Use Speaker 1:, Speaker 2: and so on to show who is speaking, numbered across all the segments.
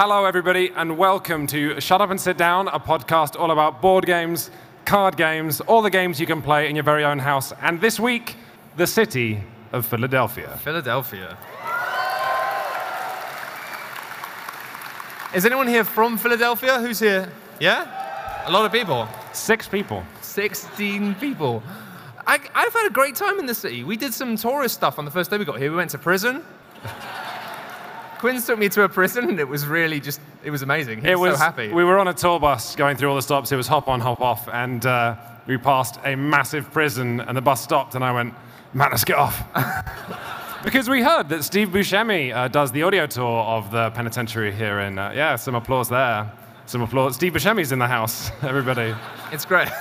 Speaker 1: hello, everybody, and welcome to Shut Up and Sit Down, a podcast all about board games, card games, all the games you can play in your very own house. And this week, the city of Philadelphia.
Speaker 2: Philadelphia. Is anyone here from Philadelphia? Who's here? Yeah? A lot of people.
Speaker 1: Six people.
Speaker 2: 16 people. I, I've had a great time in the city. We did some tourist stuff on the first day we got here. We went to prison. Quinn took me to a prison, and it was really just, it was amazing. He
Speaker 1: It
Speaker 2: was,
Speaker 1: was
Speaker 2: so happy.
Speaker 1: We were on a tour bus going through all the stops. It was hop on, hop off, and uh, we passed a massive prison, and the bus stopped, and I went, "Man, let's get off." because we heard that Steve Buscemi uh, does the audio tour of the penitentiary here, and uh, yeah, some applause there. Some applause. Steve Buscemi's in the house, everybody.
Speaker 2: It's great. if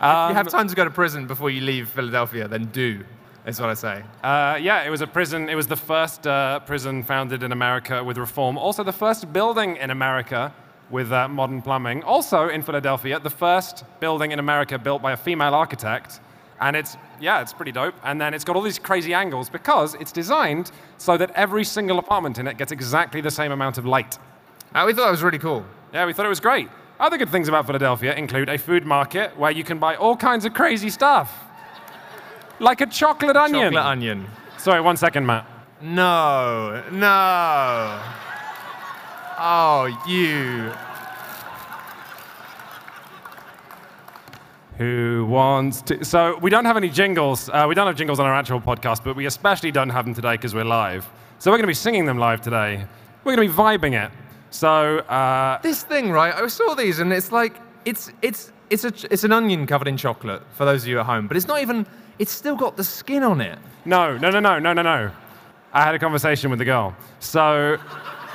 Speaker 2: you have time to go to prison before you leave Philadelphia, then do, is what I say.
Speaker 1: Uh, yeah, it was a prison. It was the first uh, prison founded in America with reform. Also, the first building in America with uh, modern plumbing. Also in Philadelphia, the first building in America built by a female architect. And it's, yeah, it's pretty dope. And then it's got all these crazy angles because it's designed so that every single apartment in it gets exactly the same amount of light.
Speaker 2: Uh, we thought that was really cool.
Speaker 1: Yeah, we thought it was great. Other good things about Philadelphia include a food market where you can buy all kinds of crazy stuff. Like a chocolate onion.
Speaker 2: Chocolate onion.
Speaker 1: Sorry, one second, Matt.
Speaker 2: No, no. Oh, you.
Speaker 1: Who wants to? So we don't have any jingles. Uh, we don't have jingles on our actual podcast, but we especially don't have them today because we're live. So we're going to be singing them live today. We're going to be vibing it. So uh,
Speaker 2: This thing, right? I saw these, and it's like it's it's it's a it's an onion covered in chocolate for those of you at home, but it's not even. It's still got the skin on it.
Speaker 1: no, no, no, no, no, no, no. I had a conversation with the girl. So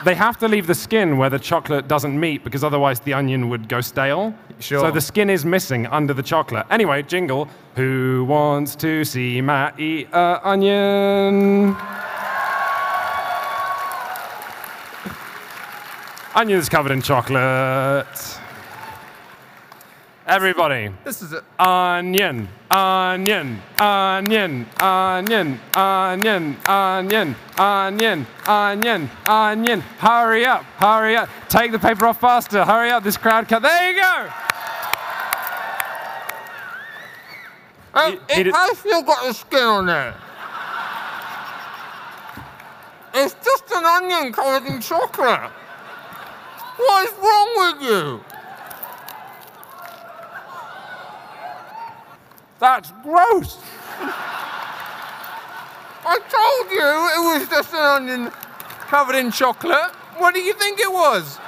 Speaker 1: they have to leave the skin where the chocolate doesn't meet because otherwise the onion would go stale.
Speaker 2: Sure.
Speaker 1: So the skin is missing under the chocolate. Anyway, jingle. Who wants to see Matt eat a onion? Onions covered in chocolate. Everybody.
Speaker 2: This is a,
Speaker 1: Onion, onion, onion, onion, onion, onion, onion, onion, onion. Hurry up, hurry up. Take the paper off faster. Hurry up, this crowd cut. There you go. He- he
Speaker 2: it has still got the skin on it. It's just an onion covered in chocolate. What is wrong with you?
Speaker 1: That's gross.
Speaker 2: I told you it was just an onion covered in chocolate. What do you think it was?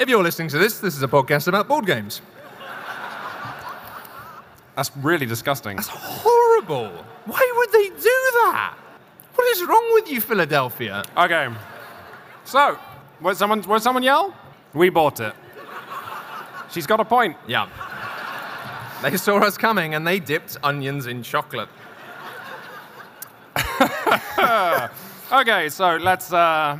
Speaker 2: If you're listening to this, this is a podcast about board games.
Speaker 1: That's really disgusting.
Speaker 2: That's horrible. Why would they do that? What is wrong with you, Philadelphia?
Speaker 1: Okay. So, would someone, would someone yell? We bought it. She's got a point.
Speaker 2: Yeah. They saw us coming and they dipped onions in chocolate.
Speaker 1: Okay, so let's. Uh,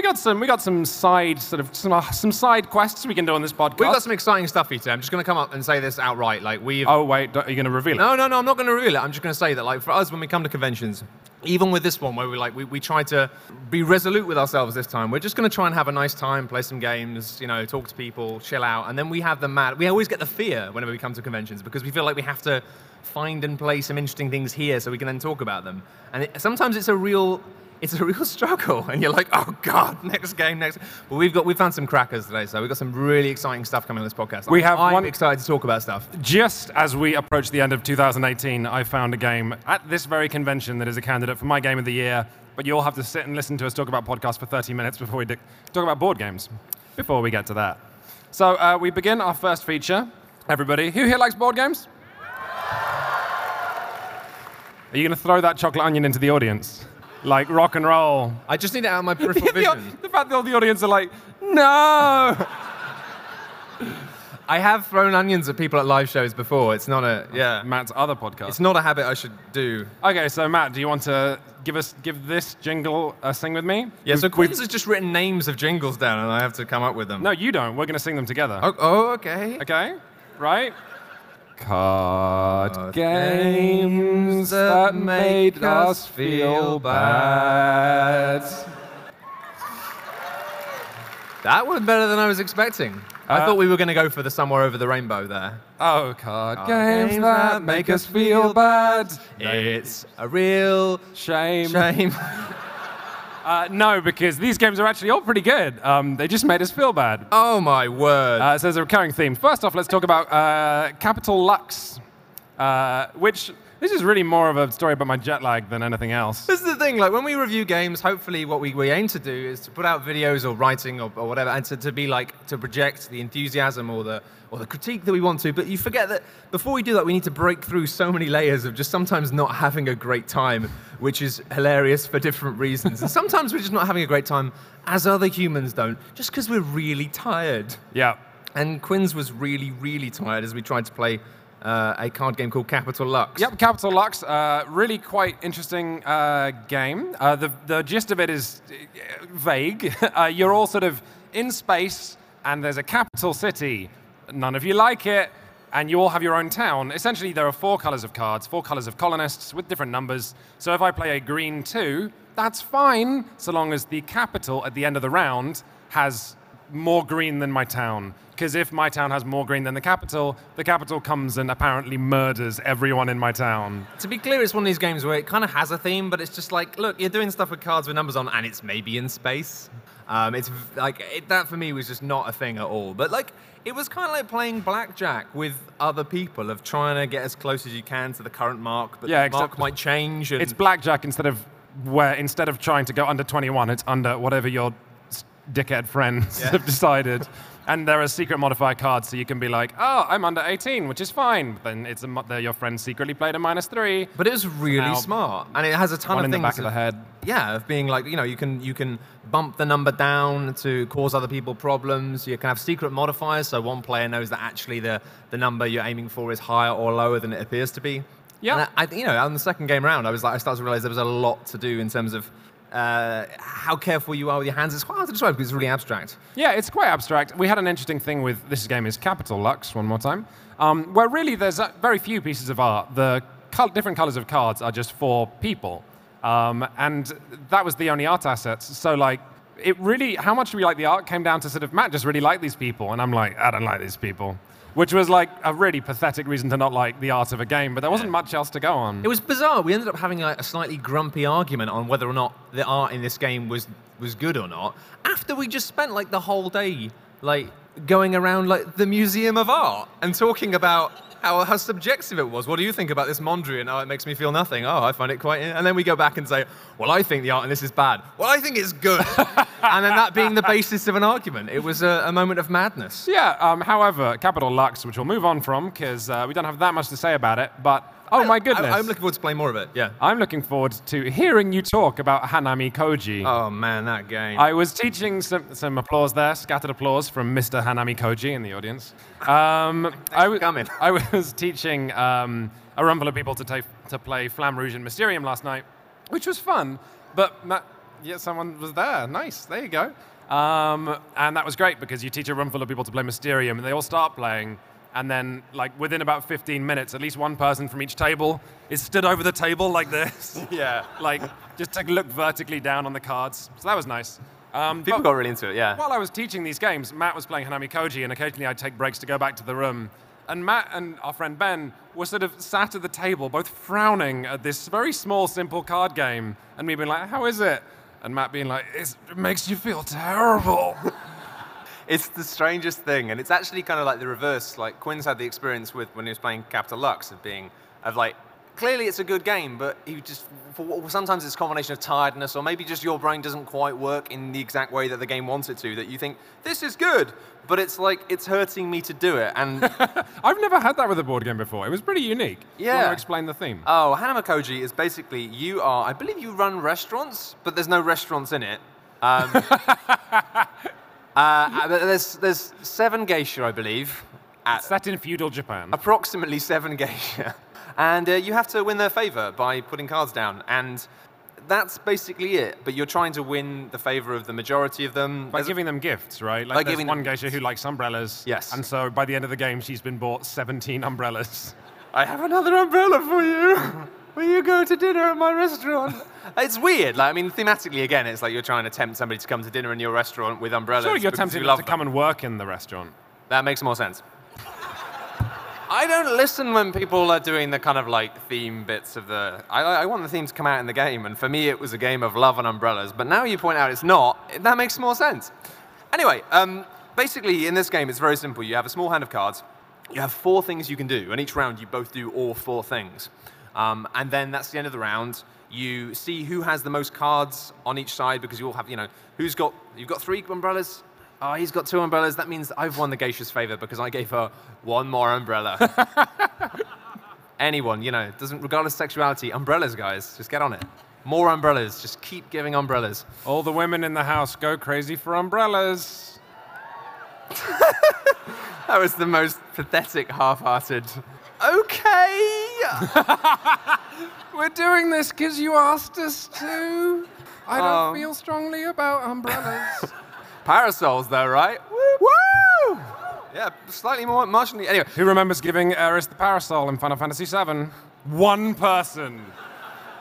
Speaker 1: we got some. We got some side sort of some, uh, some side quests we can do on this podcast.
Speaker 2: We've got some exciting stuff for you today. I'm just going to come up and say this outright. Like we've
Speaker 1: Oh wait, are you going to reveal it?
Speaker 2: No, no, no, I'm not going to reveal it. I'm just going to say that, like, for us, when we come to conventions, even with this one, where we like, we, we try to be resolute with ourselves this time. We're just going to try and have a nice time, play some games, you know, talk to people, chill out, and then we have the mad. We always get the fear whenever we come to conventions because we feel like we have to find and play some interesting things here so we can then talk about them. And it, sometimes it's a real. It's a real struggle, and you're like, "Oh God, next game, next." But we've got we've found some crackers today, so we've got some really exciting stuff coming on this podcast.
Speaker 1: We have
Speaker 2: I'm
Speaker 1: one-
Speaker 2: excited to talk about stuff.
Speaker 1: Just as we approach the end of 2018, I found a game at this very convention that is a candidate for my game of the year. But you'll have to sit and listen to us talk about podcasts for 30 minutes before we talk about board games. Before we get to that, so uh, we begin our first feature. Everybody, who here likes board games? Are you going to throw that chocolate onion into the audience? Like rock and roll.
Speaker 2: I just need it out of my peripheral vision.
Speaker 1: the fact that all the audience are like, no!
Speaker 2: I have thrown onions at people at live shows before. It's not a yeah.
Speaker 1: Matt's other podcast.
Speaker 2: It's not a habit I should do.
Speaker 1: Okay, so Matt, do you want to give us give this jingle a sing with me?
Speaker 2: Yeah. So
Speaker 1: we've-
Speaker 2: has just written names of jingles down, and I have to come up with them.
Speaker 1: No, you don't. We're going to sing them together.
Speaker 2: Oh, oh, okay.
Speaker 1: Okay? Right? Card games that made us feel bad.
Speaker 2: That was better than I was expecting. I
Speaker 1: Uh,
Speaker 2: thought we were going to go for the somewhere over the rainbow there.
Speaker 1: Oh, card games that make us feel bad.
Speaker 2: It's a real
Speaker 1: Shame.
Speaker 2: shame.
Speaker 1: Uh, no, because these games are actually all pretty good. Um, they just made us feel bad.
Speaker 2: oh my word.
Speaker 1: Uh, so there's a recurring theme. First off, let's talk about uh, Capital Lux, uh, which this is really more of a story about my jet lag than anything else.
Speaker 2: This is the thing, like when we review games, hopefully what we, we aim to do is to put out videos or writing or, or whatever, and to, to be like, to project the enthusiasm or the, or the critique that we want to. But you forget that before we do that, we need to break through so many layers of just sometimes not having a great time, which is hilarious for different reasons. and sometimes we're just not having a great time as other humans don't, just because we're really tired.
Speaker 1: Yeah.
Speaker 2: And Quinns was really, really tired as we tried to play uh, a card game called Capital Lux.
Speaker 1: Yep, Capital Lux, uh, really quite interesting uh, game. Uh, the, the gist of it is uh, vague. uh, you're all sort of in space, and there's a capital city. None of you like it, and you all have your own town. Essentially, there are four colors of cards, four colors of colonists with different numbers. So if I play a green two, that's fine, so long as the capital at the end of the round has more green than my town. Because if my town has more green than the capital, the capital comes and apparently murders everyone in my town.
Speaker 2: To be clear, it's one of these games where it kind of has a theme, but it's just like, look, you're doing stuff with cards with numbers on, and it's maybe in space. Um, it's like it, that for me was just not a thing at all. But like, it was kind of like playing blackjack with other people, of trying to get as close as you can to the current mark, but
Speaker 1: Yeah,
Speaker 2: the mark might change. And
Speaker 1: It's blackjack instead of where instead of trying to go under 21, it's under whatever your s- dickhead friends
Speaker 2: Yeah.
Speaker 1: have decided. And there are secret modifier cards, so you can be like, "Oh, I'm under 18, which is fine." But then it's a, your friend secretly played a minus three.
Speaker 2: but it was really
Speaker 1: Now-
Speaker 2: smart, and it has a ton
Speaker 1: One
Speaker 2: of
Speaker 1: in the back of the head.
Speaker 2: yeah, of being like, you know, you can you can bump the number down to cause other people problems. You can have secret modifiers, so one player knows that actually the, the number you're aiming for is higher or lower than it appears to be.
Speaker 1: Yeah.
Speaker 2: And I, I, you know, on the second game round, I was like, I started to realize there was a lot to do in terms of uh, how careful you are with your hands. It's quite hard to describe because it's really abstract.
Speaker 1: Yeah, it's quite abstract. We had an interesting thing with this game is Capital Lux, one more time, um, where really there's uh, very few pieces of art. The col- different colors of cards are just for people. Um, and that was the only art assets. So, like, it really, how much do we like the art came down to sort of, Matt just really liked these people. And I'm like, I don't like these people. Which was like a really pathetic reason to not like the art of a game, but there wasn't much else to go on.
Speaker 2: It was bizarre. We ended up having like, a slightly grumpy argument on whether or not the art in this game was was good or not. After we just spent like the whole day like going around like the Museum of Art and talking about how, how subjective it was. What do you think about this Mondrian? Oh, it makes me feel nothing. Oh, I find it quite. And then we go back and say, well, I think the art in this is bad. Well, I think it's good. and then that being the basis of an argument, it was a, a moment of madness.
Speaker 1: Yeah, um, however, Capital Lux, which we'll move on from because uh, we don't have that much to say about it, but oh my goodness.
Speaker 2: I, am looking forward to playing more of it. Yeah.
Speaker 1: I'm looking forward to hearing you talk about Hanami Koji.
Speaker 2: Oh man, that game.
Speaker 1: I was teaching some, some applause there, scattered applause from Mr. Hanami Koji in the audience. Um, I,
Speaker 2: for coming.
Speaker 1: I was teaching um, a rumble of people to, ta- to play Flamme Rouge and Mysterium last night, which was fun, but ma- yeah, someone was there. Nice, there you go. Um, and that was great because you teach a room full of people to play Mysterium and they all start playing. And then, like, within about 15 minutes, at least one person from each table is stood over the table like this.
Speaker 2: yeah.
Speaker 1: like, just to look vertically down on the cards. So that was nice. Um,
Speaker 2: People got really into it. Yeah.
Speaker 1: while I was teaching these games, Matt was playing Hanami Koji, and occasionally I'd take breaks to go back to the room. And Matt and our friend Ben were sort of sat at the table, both frowning at this very small, simple card game, and me being like, "How is it?" And Matt being like, it's, "It makes you feel terrible."
Speaker 2: It's the strangest thing, and it's actually kind of like the reverse. Like Quinns had the experience with when he was playing Capital Lux of being of like clearly it's a good game, but he just for, sometimes it's a combination of tiredness or maybe just your brain doesn't quite work in the exact way that the game wants it to. That you think this is good, but it's like it's hurting me to do it. And
Speaker 1: I've never had that with a board game before. It was pretty unique. Do you want
Speaker 2: Yeah.
Speaker 1: to explain the theme?
Speaker 2: oh, Hanami Koji is basically you are. I believe you run restaurants, but there's no restaurants in it. Um, uh, there's there's seven geisha, I believe. At,
Speaker 1: Set in feudal Japan.
Speaker 2: approximately seven geisha. And uh, you have to win their favor by putting cards down. And that's basically it. But you're trying to win the favor of the majority of them.
Speaker 1: By
Speaker 2: There's
Speaker 1: giving them gifts, right? Like
Speaker 2: By
Speaker 1: there's
Speaker 2: giving
Speaker 1: one geisha who likes umbrellas.
Speaker 2: Yes.
Speaker 1: And so by the end of the game, she's been bought 17 umbrellas.
Speaker 2: I have another umbrella for you. Will you go to dinner at my restaurant? it's weird. Like, I mean, thematically, again, it's like you're trying to tempt somebody to come to dinner in your restaurant with umbrellas.
Speaker 1: Sure, you're
Speaker 2: because
Speaker 1: tempted
Speaker 2: you
Speaker 1: to come and work in the restaurant.
Speaker 2: That makes more sense. I don't listen when people are doing the kind of like theme bits of the. I, I want the theme to come out in the game, and for me, it was a game of love and umbrellas. But now you point out it's not. That makes more sense. Anyway, um, basically, in this game, it's very simple. You have a small hand of cards. You have four things you can do, and each round you both do all four things. Um, and then that's the end of the round. You see who has the most cards on each side because you all have, you know, who's got. You've got three umbrellas. Oh, he's got two umbrellas. That means I've won the geisha's favor because I gave her one more umbrella. Anyone, you know, doesn't regardless of sexuality, umbrellas, guys, just get on it. More umbrellas. Just keep giving umbrellas.
Speaker 1: All the women in the house go crazy for umbrellas.
Speaker 2: That was the most pathetic, half-hearted. Okay.
Speaker 1: We're doing this because you asked us to. I don't
Speaker 2: Um.
Speaker 1: feel strongly about umbrellas.
Speaker 2: Parasols, though, right? Woo! Yeah, slightly more marginally. Anyway,
Speaker 1: Who remembers giving Eris the parasol in Final Fantasy VII? One person.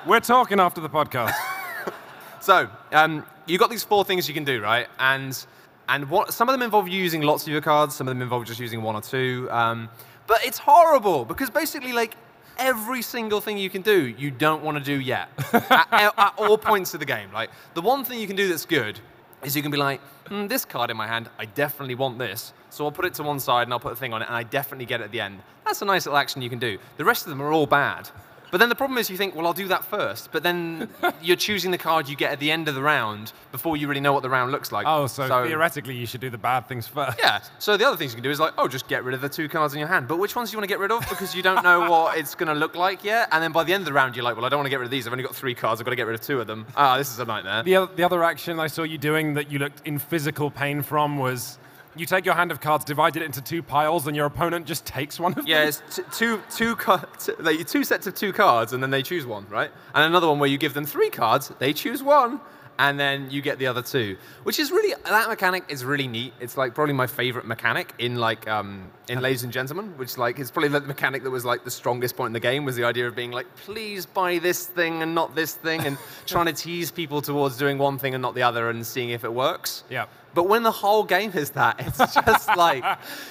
Speaker 1: We're talking after the podcast.
Speaker 2: So, um, you got these four things you can do, right? And and what some of them involve you using lots of your cards, some of them involve just using one or two. Um, but it's horrible because basically, like every single thing you can do, you don't want to do yet at, at- all points of the game. Like the one thing you can do that's good is you can be like, hmm, this card in my hand, I definitely want this. So I'll put it to one side and I'll put a thing on it, and I definitely get it at the end. That's a nice little action you can do. The rest of them are all bad. But then the problem is you think, well, I'll do that first. But then you're choosing the card you get at the end of the round before you really know what the round looks like.
Speaker 1: Oh, so, theoretically, you should do the bad things first.
Speaker 2: Yeah. So the other things you can do is like, oh, just get rid of the two cards in your hand. But which ones do you want to get rid of? Because you don't know what it's going to look like yet. And then by the end of the round, you're like, well, I don't want to get rid of these. I've only got three cards. I've got to get rid of two of them. Ah, this is a nightmare.
Speaker 1: The, the other action I saw you doing that you looked in physical pain from was you take your hand of cards, divide it into two piles, and your opponent just takes one of
Speaker 2: Yeah,
Speaker 1: them.
Speaker 2: it's t- two, two, ca- t- like, two sets of two cards, and then they choose one, right? And another one where you give them three cards, they choose one, and then you get the other two. Which is really that mechanic is really neat. It's like probably my favorite mechanic in like um, in Ladies and Gentlemen, which like is probably the mechanic that was like the strongest point in the game was the idea of being like, please buy this thing and not this thing, and trying to tease people towards doing one thing and not the other, and seeing if it works.
Speaker 1: Yeah.
Speaker 2: But when the whole game is that, it's just like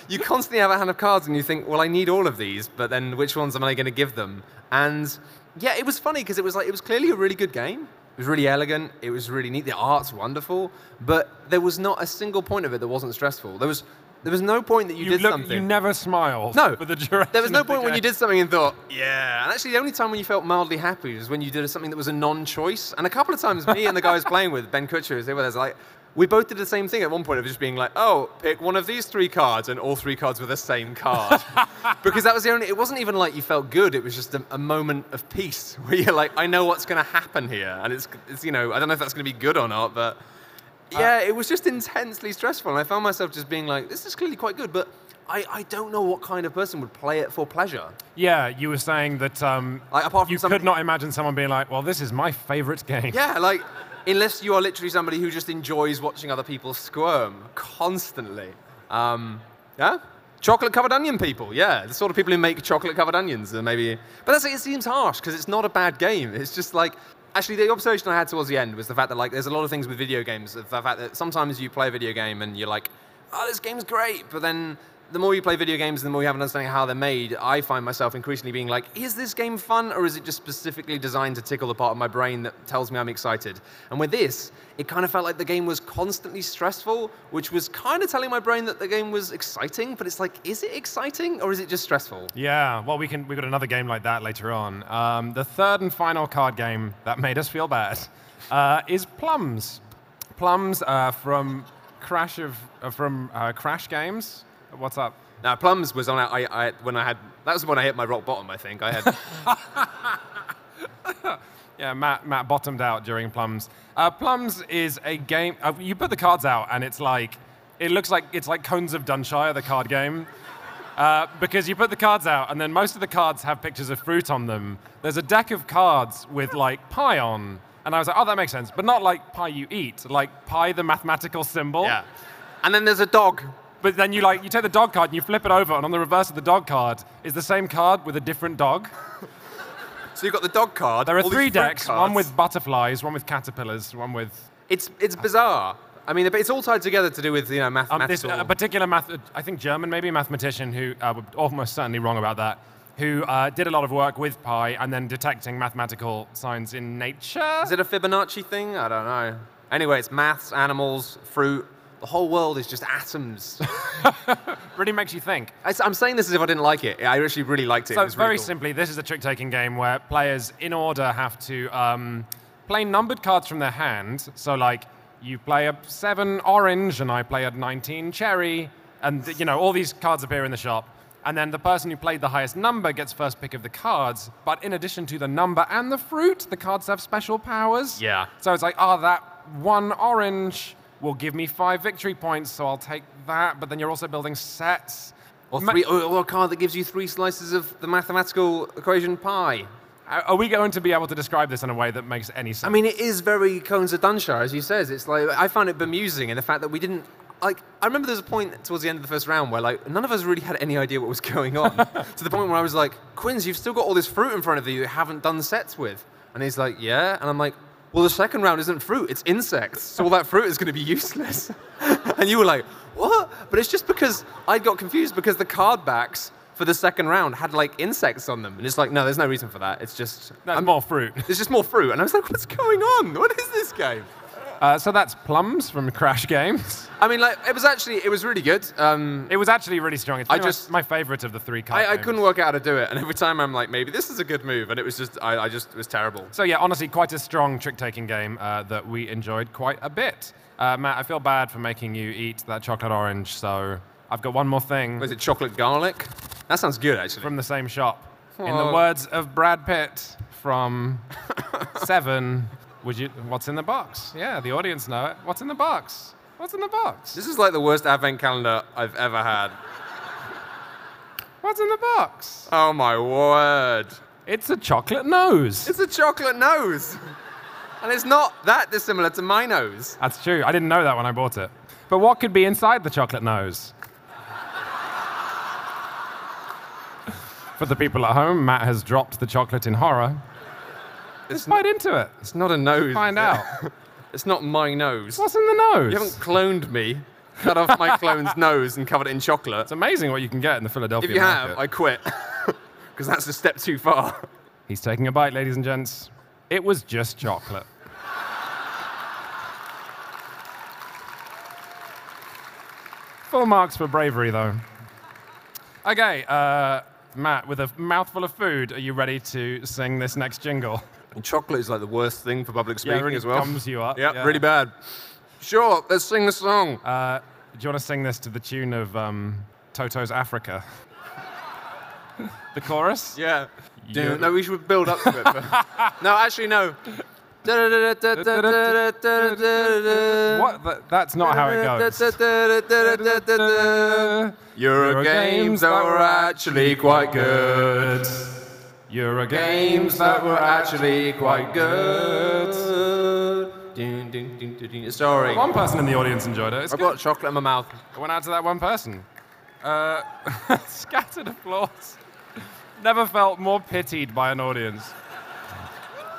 Speaker 2: you constantly have a hand of cards and you think, well, I need all of these, but then which ones am I going to give them? And yeah, it was funny because it was like it was clearly a really good game. It was really elegant. It was really neat. The art's wonderful, but there was not a single point of it that wasn't stressful. There was there was no point that you,
Speaker 1: You,
Speaker 2: did
Speaker 1: look,
Speaker 2: something.
Speaker 1: you never smiled.
Speaker 2: No,
Speaker 1: for the duration
Speaker 2: there was no point when you did something and thought, yeah. And actually, the only time when you felt mildly happy was when you did something that was a non-choice. And a couple of times, me and the guy I was playing with, Ben Kutcher, they were like, we both did the same thing at one point of just being like, oh, pick one of these three cards, and all three cards were the same card. because that was the only, it wasn't even like you felt good, it was just a, a moment of peace where you're like, I know what's going to happen here. And it's, it's, you know, I don't know if that's going to be good or not, but yeah, it was just intensely stressful. And I found myself just being like, this is clearly quite good, but I, I don't know what kind of person would play it for pleasure.
Speaker 1: Yeah, you were saying that um,
Speaker 2: Like, apart from
Speaker 1: you
Speaker 2: somebody-
Speaker 1: could not imagine someone being like, well, this is my favorite game.
Speaker 2: Yeah, like, unless you are literally somebody who just enjoys watching other people squirm constantly. Um, yeah? Chocolate covered onion people, yeah. The sort of people who make chocolate covered onions, and maybe. But that's, it seems harsh because it's not a bad game. It's just like. Actually, the observation I had towards the end was the fact that like there's a lot of things with video games. The fact that sometimes you play a video game and you're like, oh, this game's great, but then the more you play video games, and the more you have an understanding of how they're made. I find myself increasingly being like, is this game fun, or is it just specifically designed to tickle the part of my brain that tells me I'm excited? And with this, it kind of felt like the game was constantly stressful, which was kind of telling my brain that the game was exciting. But it's like, is it exciting, or is it just stressful?
Speaker 1: Yeah, well, we can. we've got another game like that later on. Um, the third and final card game that made us feel bad uh, is Plums. Plums uh, from Crash of uh, from uh, Crash Games. What's up?
Speaker 2: Now, Plums was on. I, I when I had that was when I hit my rock bottom. I think I had.
Speaker 1: Yeah, Matt, Matt bottomed out during Plums. Uh, Plums is a game. Uh, you put the cards out, and it's like it looks like it's like Cones of Dunshire, the card game. Uh, because you put the cards out, and then most of the cards have pictures of fruit on them. There's a deck of cards with like pie on, And I was like, oh, that makes sense. But not like pie you eat, like pie the mathematical symbol.
Speaker 2: Yeah. And then there's a dog.
Speaker 1: But then you like you take the dog card and you flip it over, and on the reverse of the dog card is the same card with a different dog.
Speaker 2: So you've got the dog card.
Speaker 1: There are three decks: one with butterflies, one with caterpillars, one with
Speaker 2: It's it's bizarre. I mean, it's all tied together to do with you know
Speaker 1: um, this a particular math. I think German, maybe mathematician who uh, would almost certainly wrong about that. Who uh, did a lot of work with pi and then detecting mathematical signs in nature.
Speaker 2: Is it a Fibonacci thing? I don't know. Anyway, it's maths, animals, fruit. The whole world is just atoms.
Speaker 1: really makes you think.
Speaker 2: I- I'm saying this as if I didn't like it. I actually really liked it.
Speaker 1: So
Speaker 2: it was really
Speaker 1: very
Speaker 2: cool.
Speaker 1: simply, this is a trick-taking game where players, in order, have to um, play numbered cards from their hand. So like, you play a seven orange, and I play a 19 cherry, and you know all these cards appear in the shop. And then the person who played the highest number gets first pick of the cards. But in addition to the number and the fruit, the cards have special powers.
Speaker 2: Yeah.
Speaker 1: So it's like, oh, that one orange will give me five victory points, so I'll take that. But then you're also building sets.
Speaker 2: Or, three, or, or a card that gives you three slices of the mathematical equation pi.
Speaker 1: Are are we going to be able to describe this in a way that makes any sense?
Speaker 2: I mean, it is very Cones of Dunshire, as you says. It's like I found it bemusing in the fact that we didn't like. I remember there was a point towards the end of the first round where like none of us really had any idea what was going on. to the point where I was like, Quinns, you've still got all this fruit in front of you you haven't done sets with. And he's like, Yeah. And I'm like, Well, the second round isn't fruit; it's insects. So all that fruit is going to be useless. and you were like, What? But it's just because I got confused because the card backs. For the second round, had like insects on them, and it's like, no, there's no reason for that. It's just
Speaker 1: That's
Speaker 2: I'm-
Speaker 1: more fruit.
Speaker 2: It's just more fruit. And I was like, what's going on? What is this game?
Speaker 1: Uh, so that's plums from Crash Games.
Speaker 2: I mean, like, it was actually, it was really good. Um,
Speaker 1: It was actually really strong. It's
Speaker 2: I just-
Speaker 1: my favorite of the three card
Speaker 2: I, I couldn't work out how to do it. And every time I'm like, maybe this is a good move. And it was just, I, I just, it was terrible.
Speaker 1: So yeah, honestly, quite a strong trick-taking game uh, that we enjoyed quite a bit. Uh, Matt, I feel bad for making you eat that chocolate orange, so I've got one more thing
Speaker 2: Was it chocolate garlic? That sounds good, actually.
Speaker 1: from the same shop. In the
Speaker 2: Oh.
Speaker 1: words of Brad Pitt from Seven, would you? What's in the box? Yeah, the audience know it. What's in the box? What's in the box?
Speaker 2: this is like the worst advent calendar I've ever had.
Speaker 1: What's in the box?
Speaker 2: Oh my word.
Speaker 1: It's a chocolate nose.
Speaker 2: It's a chocolate nose. And it's not that dissimilar to my nose.
Speaker 1: That's true. I didn't know that when I bought it. But what could be inside the chocolate nose? For the people at home, Matt has dropped the chocolate in horror.
Speaker 2: It's,
Speaker 1: Bite into it.
Speaker 2: it's not a nose.
Speaker 1: Find out.
Speaker 2: It's not my nose.
Speaker 1: What's in the nose?
Speaker 2: You haven't cloned me, cut off my clone's nose and covered it in chocolate.
Speaker 1: It's amazing what you can get in the Philadelphia
Speaker 2: If you
Speaker 1: market.
Speaker 2: have, I quit. Because that's a step too far.
Speaker 1: He's taking a bite, ladies and gents. It was just chocolate. Full marks for bravery, though. Okay, uh, Matt, with a mouthful of food, are you ready to sing this next jingle?
Speaker 2: And chocolate is like the worst thing for public
Speaker 1: Yeah,
Speaker 2: speaking
Speaker 1: really
Speaker 2: as well.
Speaker 1: gums you up,
Speaker 2: Yep,
Speaker 1: yeah.
Speaker 2: really bad. Sure, let's sing the song.
Speaker 1: Uh, do you want to sing this to the tune of um, Toto's Africa? the chorus?
Speaker 2: yeah.
Speaker 1: Yeah.
Speaker 2: No, we should build up to it. but- no, actually, no.
Speaker 1: What? That, that's not how it goes.
Speaker 2: Euro games were actually quite good.
Speaker 1: Euro
Speaker 2: Games that were actually quite good. Dun, dun, dun, dun, dun. Sorry.
Speaker 1: One person in the audience enjoyed it. It's
Speaker 2: I've
Speaker 1: good.
Speaker 2: got chocolate in my mouth.
Speaker 1: It went out to that one person. Uh, scattered applause. Never felt more pitied by an audience.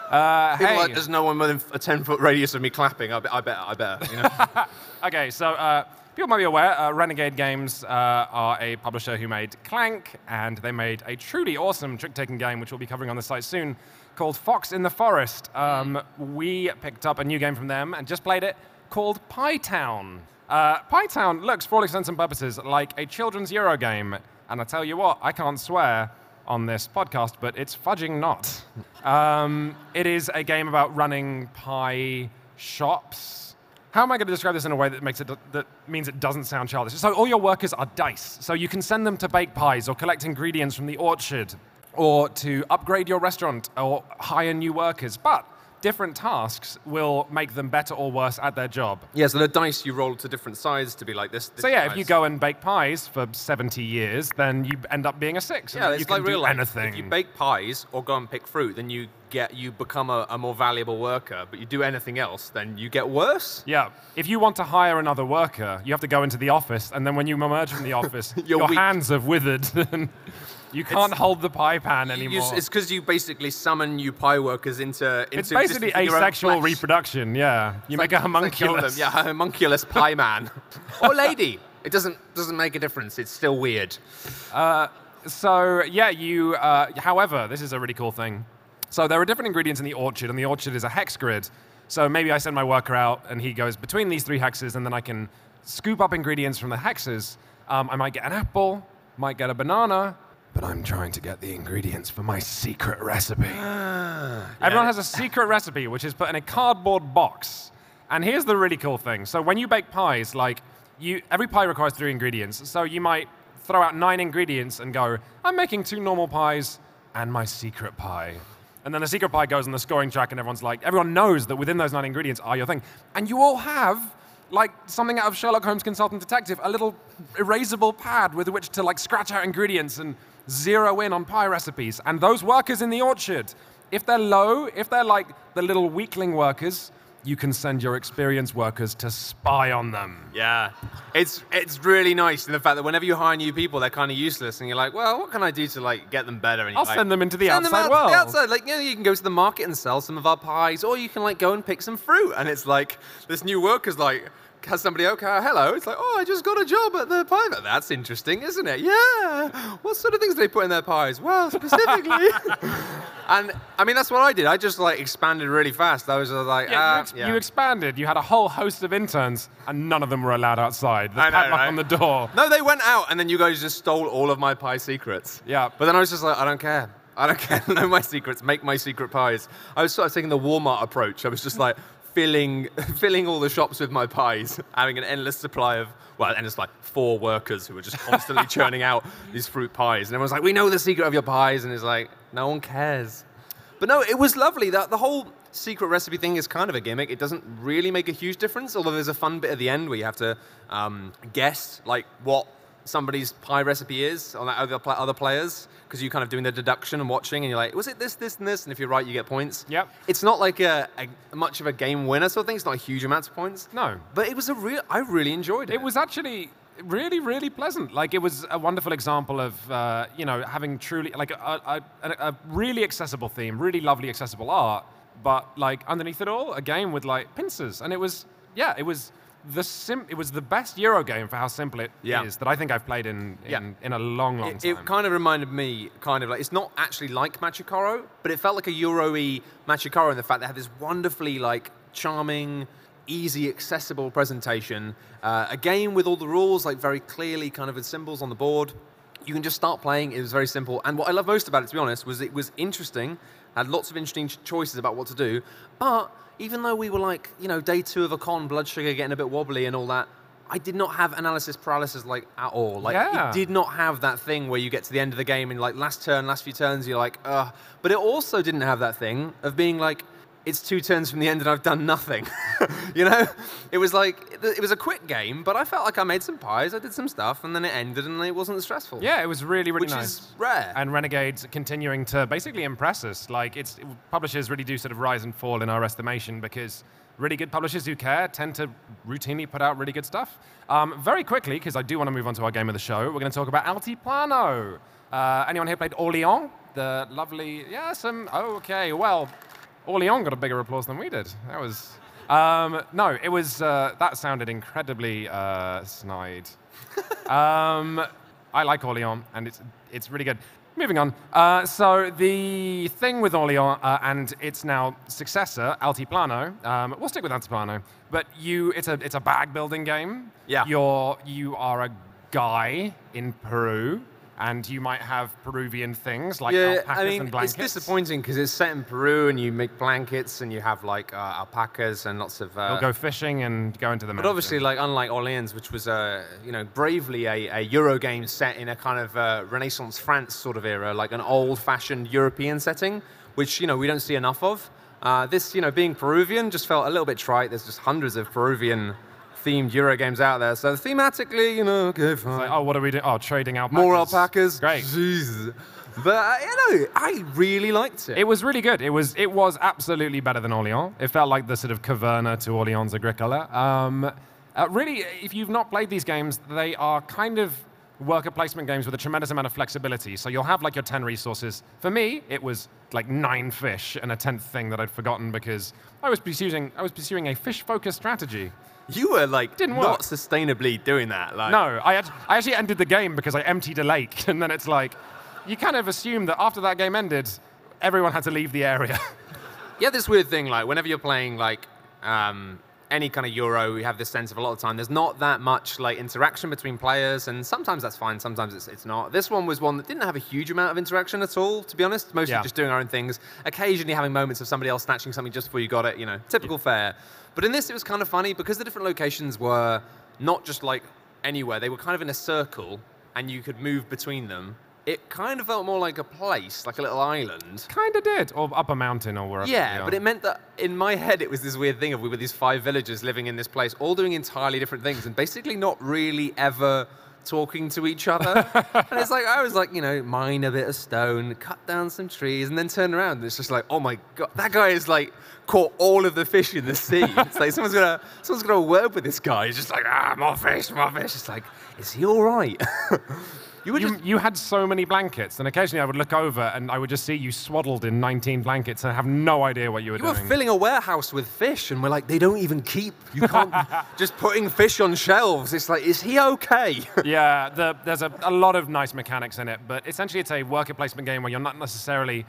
Speaker 1: Uh, hey.
Speaker 2: like, there's no one within a 10 foot radius of me clapping. I, be- I bet, I better. You know?
Speaker 1: Okay, so uh, people might be aware, uh, Renegade Games uh, are a publisher who made Clank, and they made a truly awesome trick-taking game, which we'll be covering on the site soon, called Fox in the Forest. Um, we picked up a new game from them and just played it called Pie Town. Uh, Pie Town looks, for all intents and purposes, like a children's Euro game, and I tell you what, I can't swear on this podcast, but it's fudging not. Um, it is a game about running pie shops. How am I going to describe this in a way that makes it that means it doesn't sound childish? So all your workers are dice. So you can send them to bake pies or collect ingredients from the orchard or to upgrade your restaurant or hire new workers. But different tasks will make them better or worse at their job.
Speaker 2: Yeah, so the dice you roll to different sides to be like this. this
Speaker 1: So yeah, if you go and bake pies for 70 years, then you end up being a six.
Speaker 2: yeah,
Speaker 1: you
Speaker 2: it's
Speaker 1: can
Speaker 2: like
Speaker 1: do
Speaker 2: real life.
Speaker 1: anything.
Speaker 2: If you bake pies or go and pick fruit, then you get you become a, a more valuable worker. But you do anything else, then you get worse.
Speaker 1: Yeah. If you want to hire another worker, you have to go into the office, and then when you emerge from the office, your
Speaker 2: weak.
Speaker 1: hands have withered, you can't hold the pie pan anymore.
Speaker 2: you- it's because you basically summon you pie workers into. into
Speaker 1: It's basically
Speaker 2: existence in your own
Speaker 1: asexual reproduction. Yeah, you make a
Speaker 2: It's like
Speaker 1: homunculus.
Speaker 2: Yeah, a homunculus pie man or lady. It doesn't doesn't make a difference. It's still weird.
Speaker 1: So yeah, you. Uh, however, this is a really cool thing. So there are different ingredients in the orchard, and the orchard is a hex grid. So maybe I send my worker out, and he goes between these three hexes, and then I can scoop up ingredients from the hexes. Um, I might get an apple, might get a banana, but I'm trying to get the ingredients for my secret recipe. Ah, everyone has a secret recipe, which is put in a cardboard box. And here's the really cool thing. So when you bake pies, like you, every pie requires three ingredients. So you might throw out nine ingredients and go, I'm making two normal pies and my secret pie. And then the secret pie goes on the scoring track, and everyone's like, everyone knows that within those nine ingredients are your thing. And you all have like something out of Sherlock Holmes Consultant Detective, a little erasable pad with which to like scratch out ingredients and zero in on pie recipes. And those workers in the orchard, if they're low, if they're like the little weakling workers, you can send your experienced workers to spy on them.
Speaker 2: Yeah, it's it's really nice in the fact that whenever you hire new people, they're kind of useless, and you're like, well, what can I do to like get them better? And
Speaker 1: I'll
Speaker 2: like,
Speaker 1: send them into the
Speaker 2: send them
Speaker 1: outside
Speaker 2: out
Speaker 1: world.
Speaker 2: The outside, like you know, you can go to the market and sell some of our pies, or you can like go and pick some fruit. And it's like this new worker's like. Has somebody okay? Hello. It's like, oh, I just got a job at the pie. That's interesting, isn't it? Yeah. What sort of things do they put in their pies? Well, specifically. and I mean, that's what I did. I just like expanded really fast. I was uh, like,
Speaker 1: Yeah, you,
Speaker 2: ah,
Speaker 1: ex-
Speaker 2: yeah.
Speaker 1: you expanded. You had a whole host of interns, and none of them were allowed outside. The
Speaker 2: I know,
Speaker 1: padlock
Speaker 2: right?
Speaker 1: on the door.
Speaker 2: No, they went out, and then you guys just stole all of my pie secrets.
Speaker 1: Yeah.
Speaker 2: But then I was just like, I don't care. I don't care. know my secrets. Make my secret pies. I was sort of taking the Walmart approach. I was just like filling, filling all the shops with my pies, having an endless supply of, well, endless like four workers who were just constantly churning out these fruit pies. And everyone's like, we know the secret of your pies, and it's like, no one cares. But no, it was lovely. That the whole secret recipe thing is kind of a gimmick. It doesn't really make a huge difference. Although there's a fun bit at the end where you have to um, guess like what somebody's pie recipe is on that other pla- other players because you're kind of doing the deduction and watching, and you're like, was it this, this, and this? And if you're right, you get points.
Speaker 1: Yep.
Speaker 2: It's not like a, a much of a game winner sort of thing. It's not a huge amount of points.
Speaker 1: No.
Speaker 2: But it was a real. I really enjoyed it.
Speaker 1: It was actually really, really pleasant. Like it was a wonderful example of uh, you know having truly like a, a, a, a really accessible theme, really lovely accessible art, but like underneath it all, a game with like pincers, and it was yeah, it was the sim. It was the best Euro game for how simple it is
Speaker 2: Yeah.
Speaker 1: that I think I've played in in,
Speaker 2: Yeah.
Speaker 1: in a long, long
Speaker 2: It,
Speaker 1: time.
Speaker 2: it kind of reminded me, kind of like, it's not actually like Machi Koro, but it felt like a Euro-y Machi Koro in the fact that it had this wonderfully, like, charming, easy, accessible presentation. Uh, a game with all the rules, like, very clearly kind of with symbols on the board. You can just start playing. It was very simple. And what I love most about it, to be honest, was it was interesting, had lots of interesting choices about what to do. But even though we were like, you know, day two of a con, blood sugar getting a bit wobbly and all that, I did not have analysis paralysis like at all. Like
Speaker 1: Yeah.
Speaker 2: it did not have that thing where you get to the end of the game and like last turn, last few turns, you're like, ugh. But it also didn't have that thing of being like, it's two turns from the end and I've done nothing. you know, it was like it was a quick game, but I felt like I made some pies, I did some stuff, and then it ended and it wasn't stressful.
Speaker 1: yeah, it was really, really
Speaker 2: which
Speaker 1: nice.
Speaker 2: is rare.
Speaker 1: and Renegade's continuing to basically impress us. Like it's publishers really do sort of rise and fall in our estimation because really good publishers who care tend to routinely put out really good stuff. Um, very quickly, because I do want to move on to our game of the show, we're going to talk about Altiplano. Uh, anyone here played Orleans? The lovely, yeah, some. Okay. Well, Orleans got a bigger applause than we did. That was. Um, no, it was. Uh, that sounded incredibly uh, snide. Um, I like Orleans, and it's it's really good. Moving on. Uh, so the thing with Orleans uh, and its now successor, Altiplano. Um, we'll stick with Altiplano, but you, it's a it's a bag building game.
Speaker 2: Yeah.
Speaker 1: You're you are a guy in Peru, and you might have Peruvian things like
Speaker 2: yeah,
Speaker 1: alpacas
Speaker 2: I mean,
Speaker 1: and blankets.
Speaker 2: it's disappointing because it's set in Peru and you make blankets and you have like uh, alpacas and lots of. Uh,
Speaker 1: You'll go fishing and go into the
Speaker 2: But obviously, like unlike Orleans, which was uh, you know bravely a, a Euro game set in a kind of uh, Renaissance France sort of era, like an old-fashioned European setting, which you know we don't see enough of. Uh, this, you know, being Peruvian just felt a little bit trite. There's just hundreds of Peruvian themed Euro games out there. So thematically, you know, okay, fine.
Speaker 1: Like, oh, what are we doing? Oh, trading alpacas.
Speaker 2: More alpacas.
Speaker 1: Great.
Speaker 2: Jesus. But uh, you know, I really liked it.
Speaker 1: It was really good. It was it was absolutely better than Orléans. It felt like the sort of Caverna to Orléans Agricola. Um, uh, really, if you've not played these games, they are kind of worker placement games with a tremendous amount of flexibility. So you'll have like your 10 resources. For me, it was like nine fish and a tenth thing that I'd forgotten because I was pursuing I was pursuing a fish-focused strategy.
Speaker 2: You were like
Speaker 1: Didn't
Speaker 2: not
Speaker 1: work.
Speaker 2: sustainably doing that. Like,
Speaker 1: No, I, had, I actually ended the game because I emptied a lake, and then it's like, you kind of assume that after that game ended, everyone had to leave the area.
Speaker 2: Yeah, this weird thing, like whenever you're playing like um, any kind of Euro, you have this sense of a lot of time there's not that much like interaction between players, and sometimes that's fine, sometimes it's, it's not. This one was one that didn't have a huge amount of interaction at all, to be honest. Mostly
Speaker 1: Yeah.
Speaker 2: just doing our own things. Occasionally having moments of somebody else snatching something just before you got it, you know, typical fare. But in this, it was kind of funny because the different locations were not just like anywhere; they were kind of in a circle, and you could move between them. It kind of felt more like a place, like a little island.
Speaker 1: kind of did, or up a mountain or wherever.
Speaker 2: Yeah, but it meant that in my head it was this weird thing of we were these five villagers living in this place, all doing entirely different things, and basically not really ever talking to each other. and it's like I was like, you know, mine a bit of stone, cut down some trees, and then turn around and it's just like, oh my god, that guy is like caught all of the fish in the sea. it's like someone's gonna someone's gonna word with this guy. He's just like, ah, more fish, more fish. It's like, is he all right? you
Speaker 1: You,
Speaker 2: just
Speaker 1: you had so many blankets, and occasionally I would look over and I would just see you swaddled in 19 blankets and have no idea what you were
Speaker 2: You were filling a warehouse with fish, and we're like, they don't even keep. You can't just putting fish on shelves. It's like, is he okay?
Speaker 1: yeah, the, there's a, a lot of nice mechanics in it, but essentially it's a worker placement game where you're not necessarily.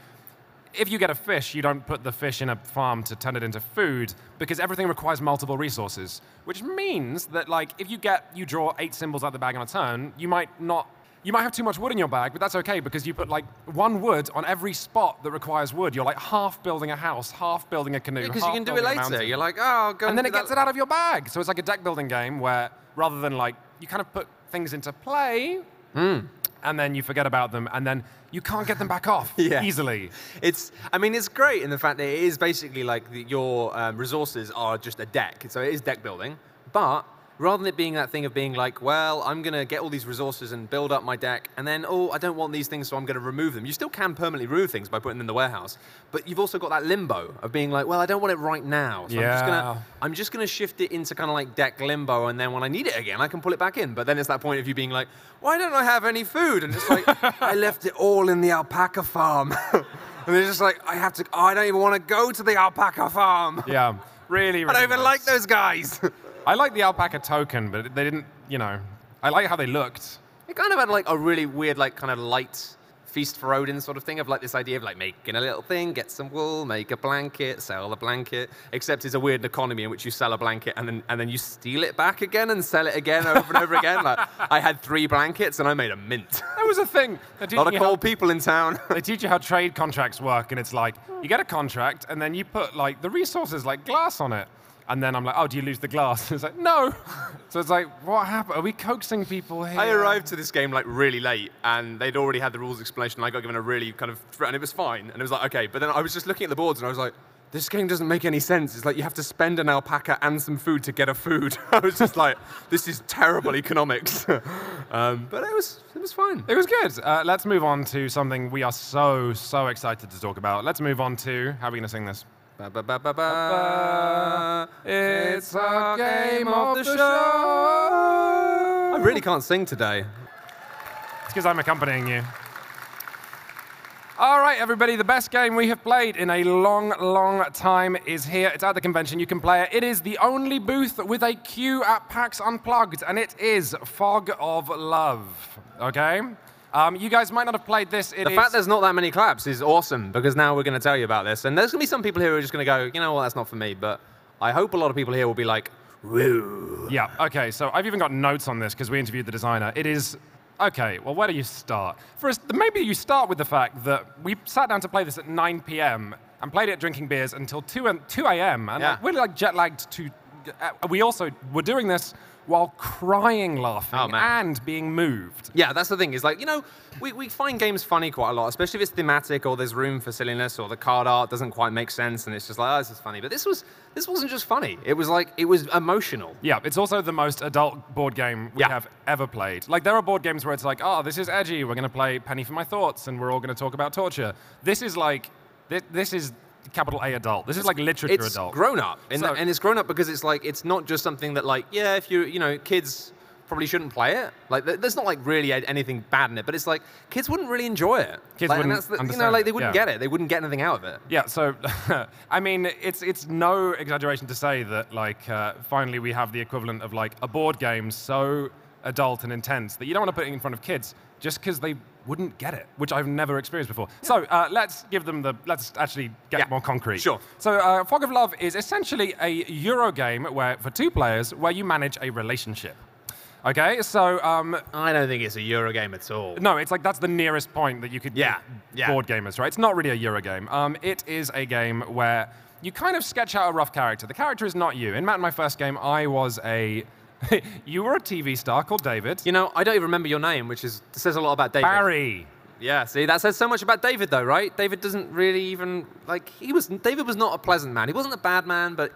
Speaker 1: If you get a fish, you don't put the fish in a farm to turn it into food because everything requires multiple resources, which means that like if you get you draw eight symbols out of the bag on a turn, you might not you might have too much wood in your bag, but that's okay because you put like one wood on every spot that requires wood. You're like half building a house, half building a canoe,
Speaker 2: Because you can do it later. You're like, oh, go
Speaker 1: and then
Speaker 2: do
Speaker 1: it gets it out of your bag. So it's like a deck building game where rather than like you kind of put things into play
Speaker 2: Hmm.
Speaker 1: and then you forget about them and then you can't get them back off
Speaker 2: Yeah.
Speaker 1: easily.
Speaker 2: It's, I mean, it's great in the fact that it is basically like the, your um, resources are just a deck. So it is deck building, but rather than it being that thing of being like, well, I'm going to get all these resources and build up my deck, and then, oh, I don't want these things, so I'm going to remove them. You still can permanently remove things by putting them in the warehouse, but you've also got that limbo of being like, well, I don't want it right now, so I'm just going
Speaker 1: Yeah.
Speaker 2: to I'm just going to shift it into kind of like deck limbo, and then when I need it again, I can pull it back in. But then it's that point of you being like, why don't I have any food? And it's like, I left it all in the alpaca farm. and it's just like, I have to, I don't even want to go to the alpaca farm.
Speaker 1: Yeah, really, really
Speaker 2: I don't even
Speaker 1: nice.
Speaker 2: like those guys.
Speaker 1: I like the alpaca token, but they didn't, you know, I like how they looked.
Speaker 2: it kind of had like a really weird, like kind of light feast for Odin sort of thing of like this idea of like making a little thing, get some wool, make a blanket, sell the blanket. Except it's a weird economy in which you sell a blanket and then and then you steal it back again and sell it again over and over again. Like I had three blankets and I made a mint.
Speaker 1: That was a thing.
Speaker 2: A lot of
Speaker 1: how-
Speaker 2: people in town.
Speaker 1: they teach you how trade contracts work, and it's like you get a contract, and then you put like the resources like glass on it, and then I'm like, oh, do you lose the glass? It's like no. So it's like, what happened? Are we coaxing people here?
Speaker 2: I arrived to this game like really late, and they'd already had the rules explanation. I got given a really kind of, threat, and it was fine, and it was like okay. But then I was just looking at the boards, and I was like, this game doesn't make any sense. It's like you have to spend an alpaca and some food to get a food. I was just like, this is terrible economics. um, but it was, it was fine.
Speaker 1: It was good. Uh, let's move on to something we are so so excited to talk about. Let's move on to how are we going to sing this?
Speaker 2: Ba, ba, ba, ba, ba.
Speaker 1: It's a game of the show.
Speaker 2: I really can't sing today.
Speaker 1: It's because I'm accompanying you. All right, everybody, the best game we have played in a long, long time is here. It's at the convention. You can play it. It is the only booth with a queue at PAX Unplugged, and it is Fog of Love. Okay? Um, you guys might not have played this. It
Speaker 2: The
Speaker 1: is-
Speaker 2: fact there's not that many claps is awesome because now we're going to tell you about this. And there's going to be some people here who are just going to go, you know what, that's not for me. But I hope a lot of people here will be like, woo.
Speaker 1: Yeah, okay, so I've even got notes on this because we interviewed the designer. It is. Okay, well, where do you start? First, maybe you start with the fact that we sat down to play this at 9 p.m. and played it drinking beers until 2, and 2 a.m. And
Speaker 2: Yeah.
Speaker 1: like, we're like jet lagged to. Uh, we also were doing this while crying laughing
Speaker 2: Oh,
Speaker 1: and being moved.
Speaker 2: Yeah, that's the thing. Is like you know, we, we find games funny quite a lot, especially if it's thematic or there's room for silliness or the card art doesn't quite make sense and it's just like, oh, this is funny. But this was this wasn't just funny. It was like it was emotional.
Speaker 1: Yeah, it's also the most adult board game we
Speaker 2: Yeah.
Speaker 1: have ever played. Like, there are board games where it's like, oh, this is edgy, we're going to play Penny for My Thoughts, and we're all going to talk about torture. This is like, this, this is capital A adult. This is like literature
Speaker 2: It's
Speaker 1: adult.
Speaker 2: grown up, and,
Speaker 1: So-
Speaker 2: and it's grown up because it's like it's not just something that like yeah, if you you know kids probably shouldn't play it. Like there's not like really anything bad in it, but it's like kids wouldn't really enjoy it.
Speaker 1: Kids
Speaker 2: Like,
Speaker 1: wouldn't
Speaker 2: the- you know like they wouldn't
Speaker 1: yeah.
Speaker 2: get it. They wouldn't get anything out of it.
Speaker 1: Yeah, so I mean, it's it's no exaggeration to say that like uh, finally we have the equivalent of like a board game so adult and intense that you don't want to put it in front of kids just because they wouldn't get it, which I've never experienced before. So uh, let's give them the let's actually get
Speaker 2: Yeah,
Speaker 1: more concrete.
Speaker 2: sure.
Speaker 1: So uh, Fog of Love is essentially a Euro game where for two players where you manage a relationship. Okay, so um,
Speaker 2: I don't think it's a Euro game at all.
Speaker 1: no, it's like that's the nearest point that you could
Speaker 2: Yeah, yeah.
Speaker 1: board gamers, right? It's not really a Euro game. Um, it is a game where you kind of sketch out a rough character. The character is not you. In Matt, my first game, I was a. you were a TV star called David.
Speaker 2: You know, I don't even remember your name, which is says a lot about David.
Speaker 1: Barry.
Speaker 2: Yeah, see, that says so much about David, though, right? David doesn't really even like he was. David was not a pleasant man. He wasn't a bad man, but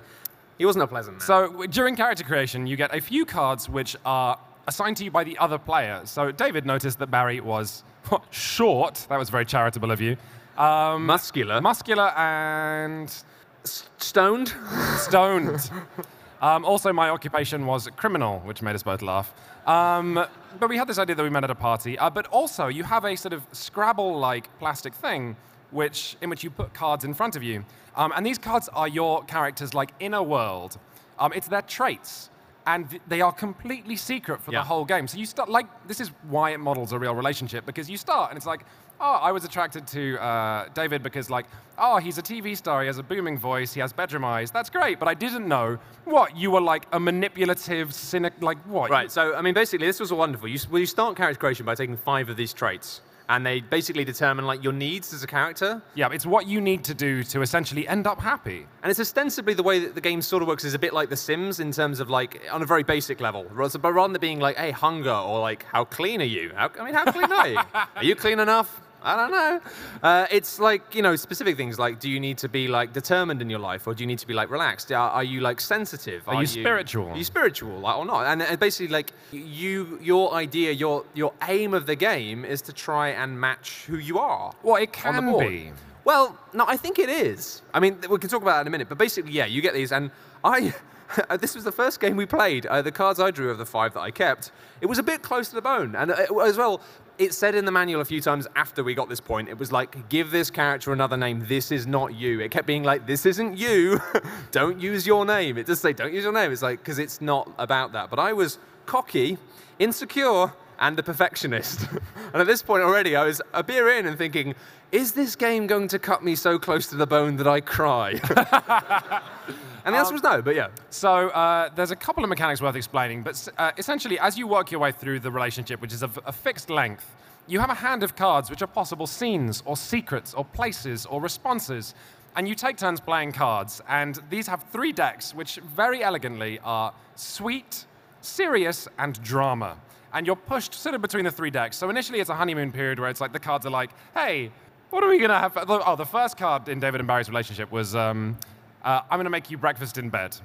Speaker 2: he wasn't a pleasant man.
Speaker 1: So during character creation, you get a few cards which are assigned to you by the other player. So David noticed that Barry was short. That was very charitable of you. Um,
Speaker 2: muscular,
Speaker 1: muscular and
Speaker 2: stoned.
Speaker 1: stoned. Um, also, my occupation was criminal, which made us both laugh. Um, but we had this idea that we met at a party. Uh, but also, you have a sort of Scrabble-like plastic thing, which in which you put cards in front of you, um, and these cards are your character's like inner world. Um, it's their traits, and th- they are completely secret for
Speaker 2: Yeah.
Speaker 1: the whole game. So you start like this is why it models a real relationship because you start and it's like, oh, I was attracted to uh, David because like, oh, he's a TV star, he has a booming voice, he has bedroom eyes. That's great, but I didn't know what you were like a manipulative, cynic, like what?
Speaker 2: Right. So, I mean, basically, this was wonderful. You, well, you start character creation by taking five of these traits, and they basically determine like your needs as a character.
Speaker 1: Yeah, it's what you need to do to essentially end up happy.
Speaker 2: And it's ostensibly the way that the game sort of works is a bit like The Sims in terms of like on a very basic level. But rather than being like, hey, hunger, or like, how clean are you? How, I mean, how clean are you? Are you clean enough? I don't know. Uh, it's like, you know, specific things like, do you need to be like determined in your life or do you need to be like relaxed? Are, are you like sensitive?
Speaker 1: Are you spiritual?
Speaker 2: Are you spiritual like, or not? And uh, basically, like, you, your idea, your, your aim of the game is to try and match who you are.
Speaker 1: Well, it can be.
Speaker 2: Well, no, I think it is. I mean, we can talk about that in a minute. But basically, yeah, you get these, and I. this was the first game we played. Uh, the cards I drew of the five that I kept, it was a bit close to the bone, and uh, as well, it said in the manual a few times after we got this point, it was like, give this character another name. This is not you. It kept being like, this isn't you. don't use your name. It does say, don't use your name. It's like, because it's not about that. But I was cocky, insecure, and a perfectionist. and at this point already, I was a beer in and thinking, is this game going to cut me so close to the bone that I cry? and the answer was no, but yeah.
Speaker 1: So uh, there's a couple of mechanics worth explaining, but uh, essentially, as you work your way through the relationship, which is of a fixed length, you have a hand of cards which are possible scenes or secrets or places or responses, and you take turns playing cards. And these have three decks, which very elegantly are sweet, serious, and drama. And you're pushed sort of between the three decks. So initially, it's a honeymoon period where it's like the cards are like, hey, what are we gonna have? for-" Oh, the first card in David and Barry's relationship was, um, uh, I'm gonna make you breakfast in bed.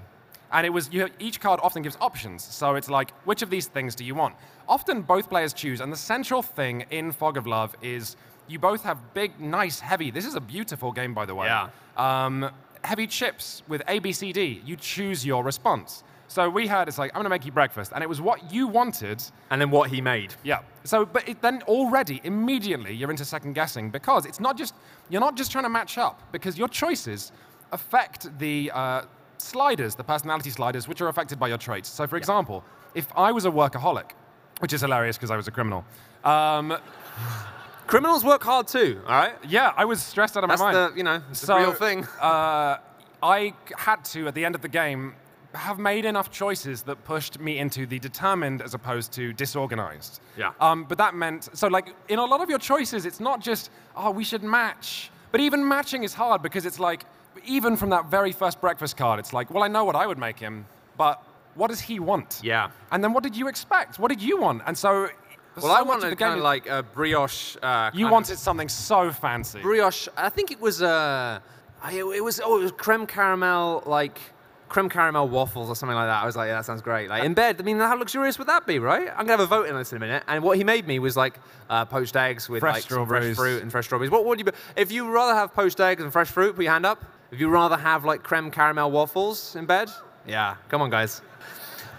Speaker 1: And it was, you each card often gives options. So it's like, which of these things do you want? Often both players choose, and the central thing in Fog of Love is you both have big, nice, heavy, this is a beautiful game, by the way.
Speaker 2: Yeah.
Speaker 1: Um, heavy chips with A, B, C, D. You choose your response. So we had, it's like, I'm gonna make you breakfast. And it was what you wanted
Speaker 2: And then what he made.
Speaker 1: yeah. So, but it, then already, immediately, you're into second guessing because it's not just you're not just trying to match up because your choices affect the uh, sliders, the personality sliders, which are affected by your traits. So, for example, if I was a workaholic, which is hilarious because I was a criminal. Um,
Speaker 2: Criminals work hard too, all right?
Speaker 1: yeah, I was stressed out of
Speaker 2: That's
Speaker 1: my mind.
Speaker 2: the, you know,
Speaker 1: So,
Speaker 2: the real thing.
Speaker 1: uh, I had to, at the end of the game, have made enough choices that pushed me into the determined as opposed to disorganized.
Speaker 2: Yeah.
Speaker 1: Um, but that meant, so like, in a lot of your choices, it's not just, oh, we should match. But even matching is hard because it's like, even from that very first breakfast card, it's like, well, I know what I would make him, but what does he want?
Speaker 2: Yeah.
Speaker 1: And then what did you expect? What did you want? And so,
Speaker 2: Well,
Speaker 1: so
Speaker 2: I wanted kind of like a brioche. Uh,
Speaker 1: you wanted
Speaker 2: of
Speaker 1: something so fancy.
Speaker 2: brioche. I think it was uh, it was oh, it was creme caramel like. Creme caramel waffles or something like that. I was like, yeah, that sounds great. Like in bed, I mean, how luxurious would that be, right? I'm gonna have a vote in this in a minute. And what he made me was like uh, poached eggs with
Speaker 1: Fresh
Speaker 2: like fresh fruit and fresh strawberries. What would you? Be, if you rather have poached eggs and fresh fruit, put your hand up. If you rather have like creme caramel waffles in bed, yeah, come on, guys.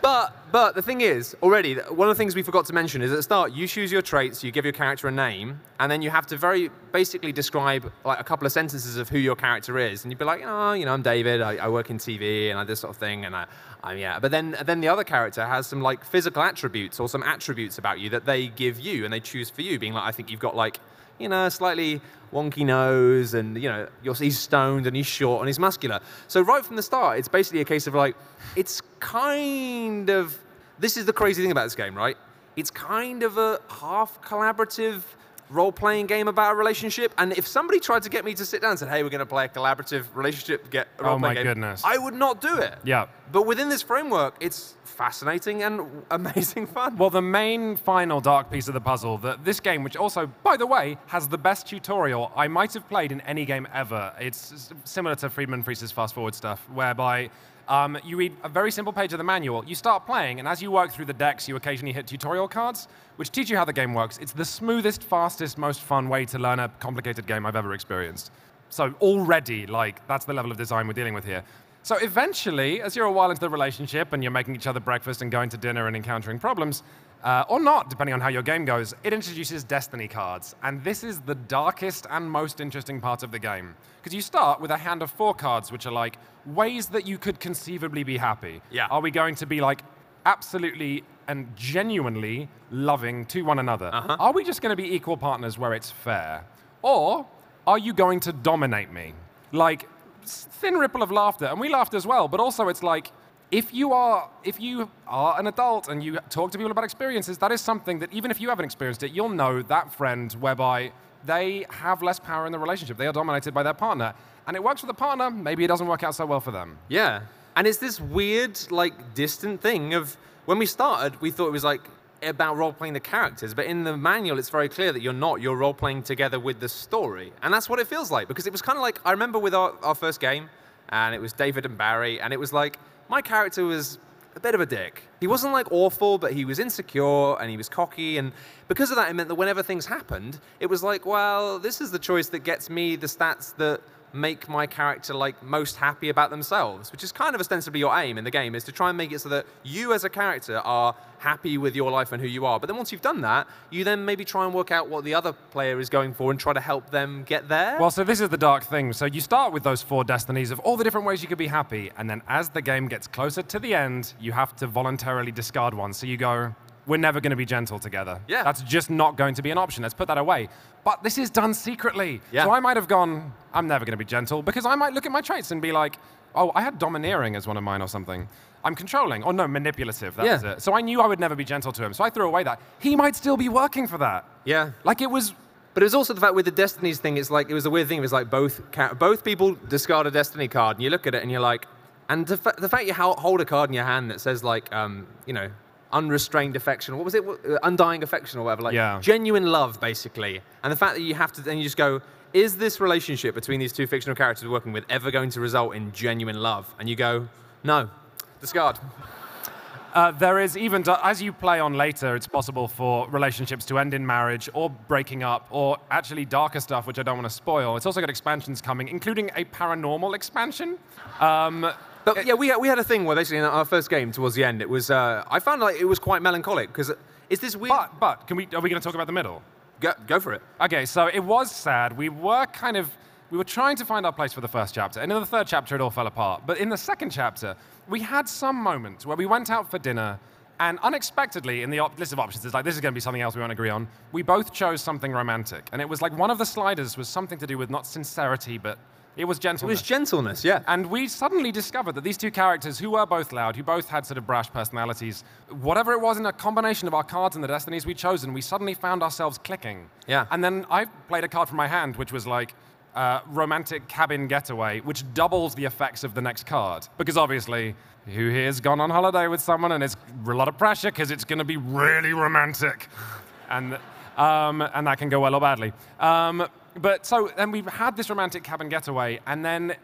Speaker 2: But but the thing is, already one of the things we forgot to mention is at the start you choose your traits, you give your character a name, and then you have to very basically describe like a couple of sentences of who your character is, and you'd be like, oh, you know, I'm David, I, I work in TV, and I this sort of thing, and I, I'm yeah. But then then the other character has some like physical attributes or some attributes about you that they give you and they choose for you, being like, I think you've got like you know, slightly wonky nose, and you know, he's stoned and he's short and he's muscular. So right from the start, it's basically a case of like, it's kind of. This is the crazy thing about this game, right? It's kind of a half collaborative role-playing game about a relationship. And if somebody tried to get me to sit down and said, "Hey, we're going to play a collaborative relationship get a
Speaker 1: Oh my
Speaker 2: game,"
Speaker 1: goodness.
Speaker 2: I would not do it.
Speaker 1: Yeah.
Speaker 2: But within this framework, it's fascinating and amazing fun.
Speaker 1: Well, the main final dark piece of the puzzle, that this game, which also, by the way, has the best tutorial I might have played in any game ever. It's similar to Friedemann Friese's fast forward stuff, whereby um, you read a very simple page of the manual, you start playing, and as you work through the decks, you occasionally hit tutorial cards, which teach you how the game works. It's the smoothest, fastest, most fun way to learn a complicated game I've ever experienced. So already, like, that's the level of design we're dealing with here. So eventually, as you're a while into the relationship and you're making each other breakfast and going to dinner and encountering problems, uh, or not, depending on how your game goes, it introduces destiny cards. And this is the darkest and most interesting part of the game. Because you start with a hand of four cards, which are like ways that you could conceivably be happy.
Speaker 2: Yeah.
Speaker 1: Are we going to be like absolutely and genuinely loving to one another?
Speaker 2: Uh-huh.
Speaker 1: Are we just going to be equal partners where it's fair? Or are you going to dominate me? Like, thin ripple of laughter, and we laughed as well, but also it's like, if you are if you are an adult and you talk to people about experiences, that is something that even if you haven't experienced it, you'll know that friend whereby they have less power in the relationship. They are dominated by their partner. And it works for the partner, maybe it doesn't work out so well for them.
Speaker 2: Yeah. And it's this weird, like, distant thing of when we started, we thought it was like about role playing the characters, but in the manual, it's very clear that you're not. You're role playing together with the story. And that's what it feels like because it was kind of like I remember with our, our first game, and it was David and Barry, and it was like my character was a bit of a dick. He wasn't like awful, but he was insecure and he was cocky. And because of that, it meant that whenever things happened, it was like, well, this is the choice that gets me the stats that make my character like most happy about themselves, which is kind of ostensibly your aim in the game, is to try and make it so that you as a character are happy with your life and who you are. But then once you've done that, you then maybe try and work out what the other player is going for and try to help them get there.
Speaker 1: Well, so this is the dark thing. So you start with those four destinies of all the different ways you could be happy, and then as the game gets closer to the end, you have to voluntarily discard one. So you go, we're never going to be gentle together.
Speaker 2: Yeah.
Speaker 1: That's just not going to be an option. Let's put that away. But this is done secretly.
Speaker 2: Yeah.
Speaker 1: So I might have gone, I'm never going to be gentle, because I might look at my traits and be like, oh, I had domineering as one of mine or something. I'm controlling. Or no, manipulative. That
Speaker 2: Yeah.
Speaker 1: was it. So I knew I would never be gentle to him. So I threw away that. He might still be working for that.
Speaker 2: yeah.
Speaker 1: Like it was
Speaker 2: But it was also the fact with the destinies thing. It's like it was a weird thing. It was like both both people discard a destiny card, and you look at it and you're like, and the, fa- the fact you ho- hold a card in your hand that says like, um, you know, unrestrained affection. What was it? Uh, Undying affection or whatever. Like
Speaker 1: Yeah.
Speaker 2: genuine love, basically. And the fact that you have to then you just go. Is this relationship between these two fictional characters we're working with ever going to result in genuine love? And you go, no, discard.
Speaker 1: Uh, there is even, as you play on later, it's possible for relationships to end in marriage or breaking up or actually darker stuff, which I don't want to spoil. It's also got expansions coming, including a paranormal expansion. Um,
Speaker 2: But yeah, we had, we had a thing where basically in our first game towards the end, it was uh, I found like it was quite melancholic because is this weird?
Speaker 1: but, but, can we, are we going to talk about the middle?
Speaker 2: Go, go for it.
Speaker 1: Okay, so it was sad. We were kind of, we were trying to find our place for the first chapter. And in the third chapter, it all fell apart. But in the second chapter, we had some moments where we went out for dinner and unexpectedly, in the op- list of options, it's like, this is going to be something else we won't agree on. We both chose something romantic. And it was like one of the sliders was something to do with not sincerity, but it was gentleness.
Speaker 2: It was gentleness, yeah.
Speaker 1: And we suddenly discovered that these two characters, who were both loud, who both had sort of brash personalities, whatever it was in a combination of our cards and the destinies we'd chosen, we suddenly found ourselves clicking.
Speaker 2: Yeah.
Speaker 1: And then I played a card from my hand, which was like, uh, romantic cabin getaway, which doubles the effects of the next card. Because obviously, who here's gone on holiday with someone and it's a lot of pressure because it's going to be really romantic. And, um, and that can go well or badly. Um, but so then we had this romantic cabin getaway, and then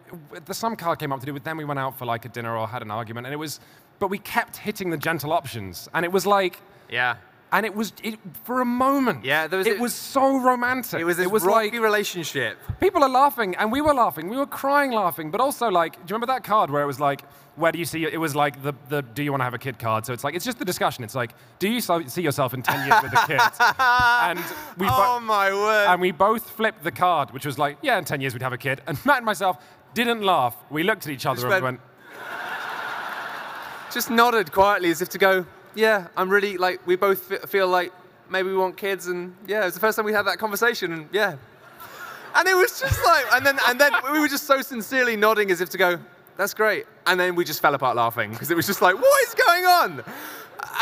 Speaker 1: the some car came up to do it. Then we went out for like a dinner or had an argument, and it was, but we kept hitting the gentle options, and it was like,
Speaker 2: Yeah.
Speaker 1: And it was it, for a moment.
Speaker 2: Yeah, there was
Speaker 1: it was so romantic.
Speaker 2: It was this
Speaker 1: it was
Speaker 2: rocky
Speaker 1: like
Speaker 2: relationship.
Speaker 1: people are laughing, and we were laughing. We were crying, laughing, but also like, do you remember that card where it was like, where do you see? It was like the the do you want to have a kid card. So it's like it's just the discussion. It's like, do you so- see yourself in ten years with a kid? and we.
Speaker 2: Oh my word.
Speaker 1: and we both flipped the card, which was like, yeah, in 10 years we'd have a kid. And Matt and myself didn't laugh. We looked at each other
Speaker 2: Just
Speaker 1: and
Speaker 2: went-
Speaker 1: went,
Speaker 2: Just nodded quietly as if to go, yeah, I'm really like, we both feel like maybe we want kids. And yeah, it was the first time we had that conversation. And yeah. And it was just like, and then, and then we were just so sincerely nodding as if to go, that's great. And then we just fell apart laughing because it was just like, what is going on?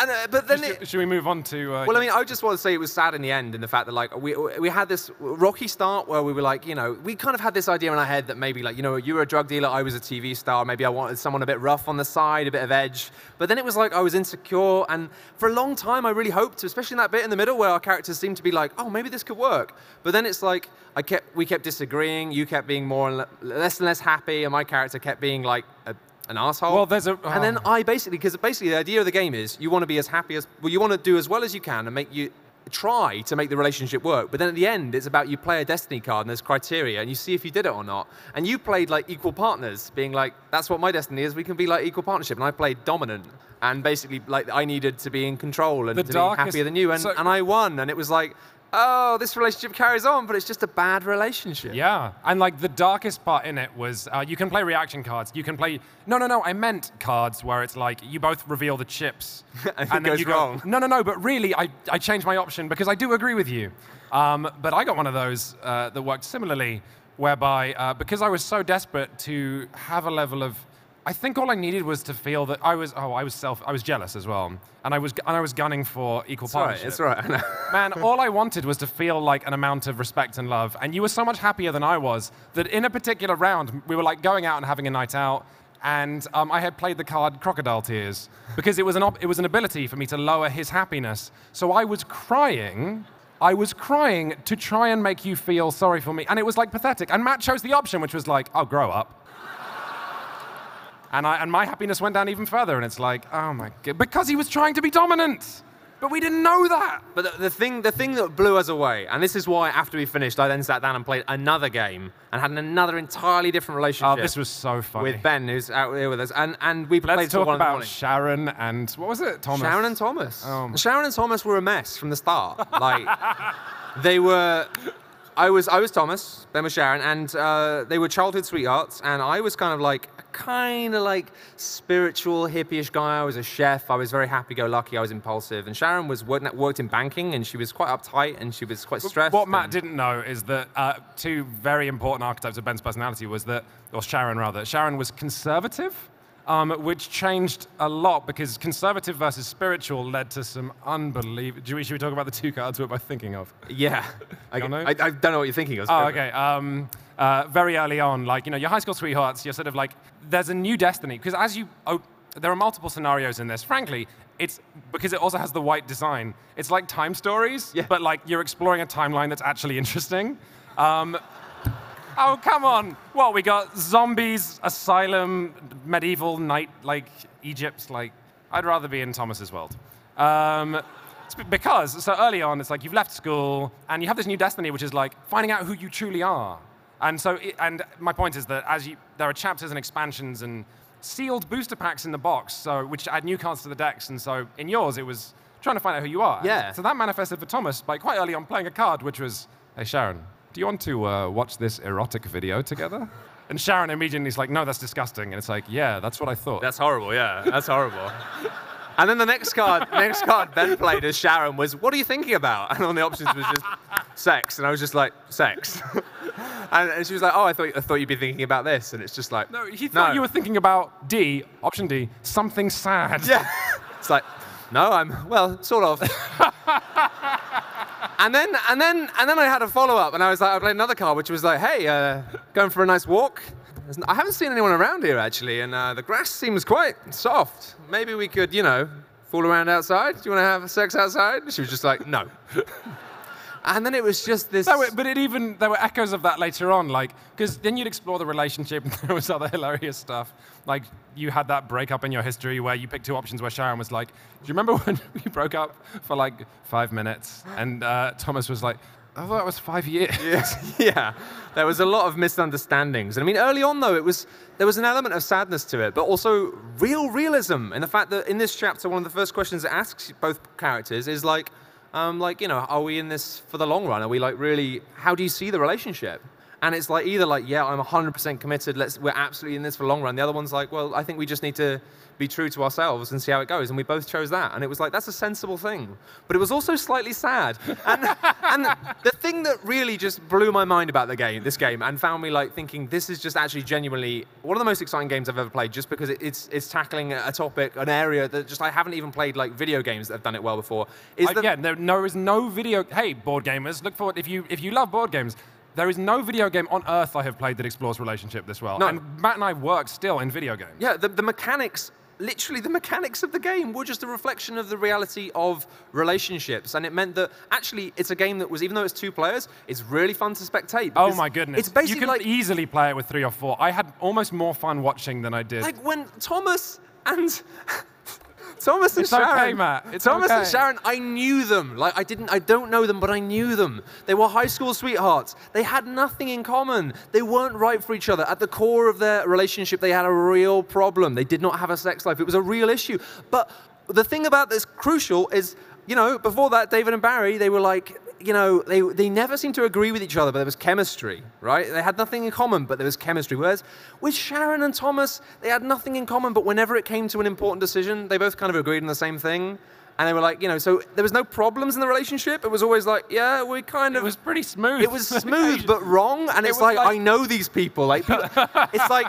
Speaker 2: And, uh, but then it,
Speaker 1: should, should we move on to. Uh,
Speaker 2: Well, I mean, I just want to say it was sad in the end, in the fact that like we we had this rocky start where we were like, you know, we kind of had this idea in our head that maybe like, you know, you were a drug dealer, I was a TV star, maybe I wanted someone a bit rough on the side, a bit of edge. But then it was like I was insecure, and for a long time I really hoped, especially in that bit in the middle where our characters seemed to be like, oh, maybe this could work. But then it's like I kept we kept disagreeing, you kept being more and less and less happy, and my character kept being like. A, an asshole.
Speaker 1: Well, there's a-
Speaker 2: and then
Speaker 1: oh.
Speaker 2: I basically, because basically the idea of the game is you want to be as happy as, well, you want to do as well as you can and make you try to make the relationship work. But then at the end, it's about you play a destiny card and there's criteria and you see if you did it or not. And you played like equal partners, being like, that's what my destiny is. We can be like equal partnership. And I played dominant. And basically, like, I needed to be in control and
Speaker 1: The
Speaker 2: to
Speaker 1: darkest-
Speaker 2: be happier than you. And,
Speaker 1: so-
Speaker 2: and I won. And it was like, oh, this relationship carries on, but it's just a bad relationship.
Speaker 1: Yeah, and like the darkest part in it was uh, you can play reaction cards. You can play no, no, no. I meant cards where it's like you both reveal the chips,
Speaker 2: And it
Speaker 1: then
Speaker 2: goes
Speaker 1: you go,
Speaker 2: wrong.
Speaker 1: No, no, no. But really, I, I changed my option because I do agree with you. Um, but I got one of those uh, that worked similarly, whereby uh, because I was so desperate to have a level of, I think all I needed was to feel that I was oh I was self I was jealous as well, and I was and I was gunning for equal
Speaker 2: It's all right.
Speaker 1: partnership.
Speaker 2: It's right. I know.
Speaker 1: Man, all I wanted was to feel like an amount of respect and love. And you were so much happier than I was that in a particular round, we were like going out and having a night out. And um, I had played the card Crocodile Tears because it was, an op- it was an ability for me to lower his happiness. So I was crying. I was crying to try and make you feel sorry for me. And it was like pathetic. And Matt chose the option, which was like, I'll grow up. And, I, and my happiness went down even further. And it's like, oh my God. Because he was trying to be dominant. But we didn't know that.
Speaker 2: But the, the thing, the thing that blew us away, and this is why after we finished, I then sat down and played another game and had another entirely different oh, relationship
Speaker 1: Oh, this was so funny.
Speaker 2: with Ben, who's out here with us, and and we played
Speaker 1: Let's talk
Speaker 2: one
Speaker 1: about. Sharon and what was it? Thomas.
Speaker 2: Sharon and Thomas.
Speaker 1: Oh.
Speaker 2: Sharon and Thomas were a mess from the start. Like they were. I was I was Thomas, Ben was Sharon, and uh, they were childhood sweethearts. And I was kind of like a kind of like spiritual hippie-ish guy. I was a chef. I was very happy-go-lucky. I was impulsive. And Sharon was worked, worked in banking, and she was quite uptight, and she was quite stressed.
Speaker 1: What Matt didn't know is that uh, two very important archetypes of Ben's personality was that, or Sharon rather, Sharon was conservative, um, which changed a lot because conservative versus spiritual led to some unbelievable. Should we, should we talk about the two cards we're both thinking of?
Speaker 2: Yeah. I,
Speaker 1: know?
Speaker 2: I, I don't know what you're thinking of.
Speaker 1: Oh, okay. Um, uh, very early on, like, you know, your high school sweethearts, you're sort of like, there's a new destiny. Because as you, oh, there are multiple scenarios in this. Frankly, it's because it also has the white design. It's like time stories,
Speaker 2: Yeah.
Speaker 1: but like you're exploring a timeline that's actually interesting. Um, oh, come on. What, we got zombies, asylum, medieval knight, like Egypt. Like, I'd rather be in Thomas's world. Um, because so early on, it's like you've left school and you have this new destiny, which is like finding out who you truly are. And so, it, and my point is that as you, there are chapters and expansions and sealed booster packs in the box, so which add new cards to the decks. And so, in yours, it was trying to find out who you are.
Speaker 2: Yeah.
Speaker 1: So that manifested for Thomas by quite early on playing a card, which was, "Hey Sharon, do you want to uh, watch this erotic video together?" And Sharon immediately is like, "No, that's disgusting." And it's like, "Yeah, that's what I thought."
Speaker 2: That's horrible, yeah. That's horrible. And then the next card, next card Ben played as Sharon was, "What are you thinking about?" And on the options was just sex, and I was just like, "Sex." and, and she was like, "Oh, I thought I thought you'd be thinking about this," and it's just like,
Speaker 1: no, he thought you were thinking about D, option D, something sad.
Speaker 2: Yeah. It's like, no, I'm well, sort of. And then and then and then I had a follow up, and I was like, I played another card, which was like, hey, uh, going for a nice walk. I haven't seen anyone around here actually, and uh, the grass seems quite soft. Maybe we could, you know, fool around outside. Do you want to have sex outside? She was just like, no. and then it was just this.
Speaker 1: No, but it even there were echoes of that later on, like because then you'd explore the relationship, and there was other hilarious stuff. Like you had that breakup in your history where you picked two options, where Sharon was like, "Do you remember when we broke up for like five minutes?" And uh, Thomas was like, "I thought it was five years."
Speaker 2: Yeah. There was a lot of misunderstandings. And I mean, early on though, it was there was an element of sadness to it, but also real realism in the fact that in this chapter, one of the first questions it asks both characters is like, um, like you know, are we in this for the long run? Are we like really? How do you see the relationship? And it's like either like, yeah, I'm 100% committed. Let's we're absolutely in this for the long run. The other one's like, well, I think we just need to be true to ourselves and see how it goes. And we both chose that. And it was like, that's a sensible thing. But it was also slightly sad. And, and the thing that really just blew my mind about the game, this game, and found me like thinking, this is just actually genuinely one of the most exciting games I've ever played, just because it- it's it's tackling a topic, an area that just I haven't even played like video games that have done it well before. Is that
Speaker 1: Again, there, there is no video. Hey, board gamers, look forward. If you if you love board games, there is no video game on earth I have played that explores relationship this well.
Speaker 2: No.
Speaker 1: And Matt and I work still in video games.
Speaker 2: Yeah, the, the mechanics, literally the mechanics of the game were just a reflection of the reality of relationships. And it meant that actually it's a game that was, even though it's two players, it's really fun to spectate.
Speaker 1: Oh my goodness!
Speaker 2: It's basically
Speaker 1: you can
Speaker 2: like,
Speaker 1: easily play it with three or four. I had almost more fun watching than I did.
Speaker 2: like when Thomas and. Thomas and
Speaker 1: It's okay,
Speaker 2: Sharon.
Speaker 1: Matt. It's
Speaker 2: Thomas and. Sharon, I knew them. Like I didn't, I don't know them, but I knew them. They were high school sweethearts. They had nothing in common. They weren't right for each other. At the core of their relationship, they had a real problem. They did not have a sex life. It was a real issue. But the thing about this crucial is, you know, before that, David and Barry, they were like, you know, they, they never seemed to agree with each other, but there was chemistry, right? They had nothing in common, but there was chemistry. Whereas with Sharon and Thomas, they had nothing in common, but whenever it came to an important decision, they both kind of agreed on the same thing. And they were like, you know, so there was no problems in the relationship. It was always like, yeah, we kind of.
Speaker 1: it was pretty smooth.
Speaker 2: It was smooth but wrong, and
Speaker 1: It
Speaker 2: it's like,
Speaker 1: like-
Speaker 2: I know these people. Like, people, it's like.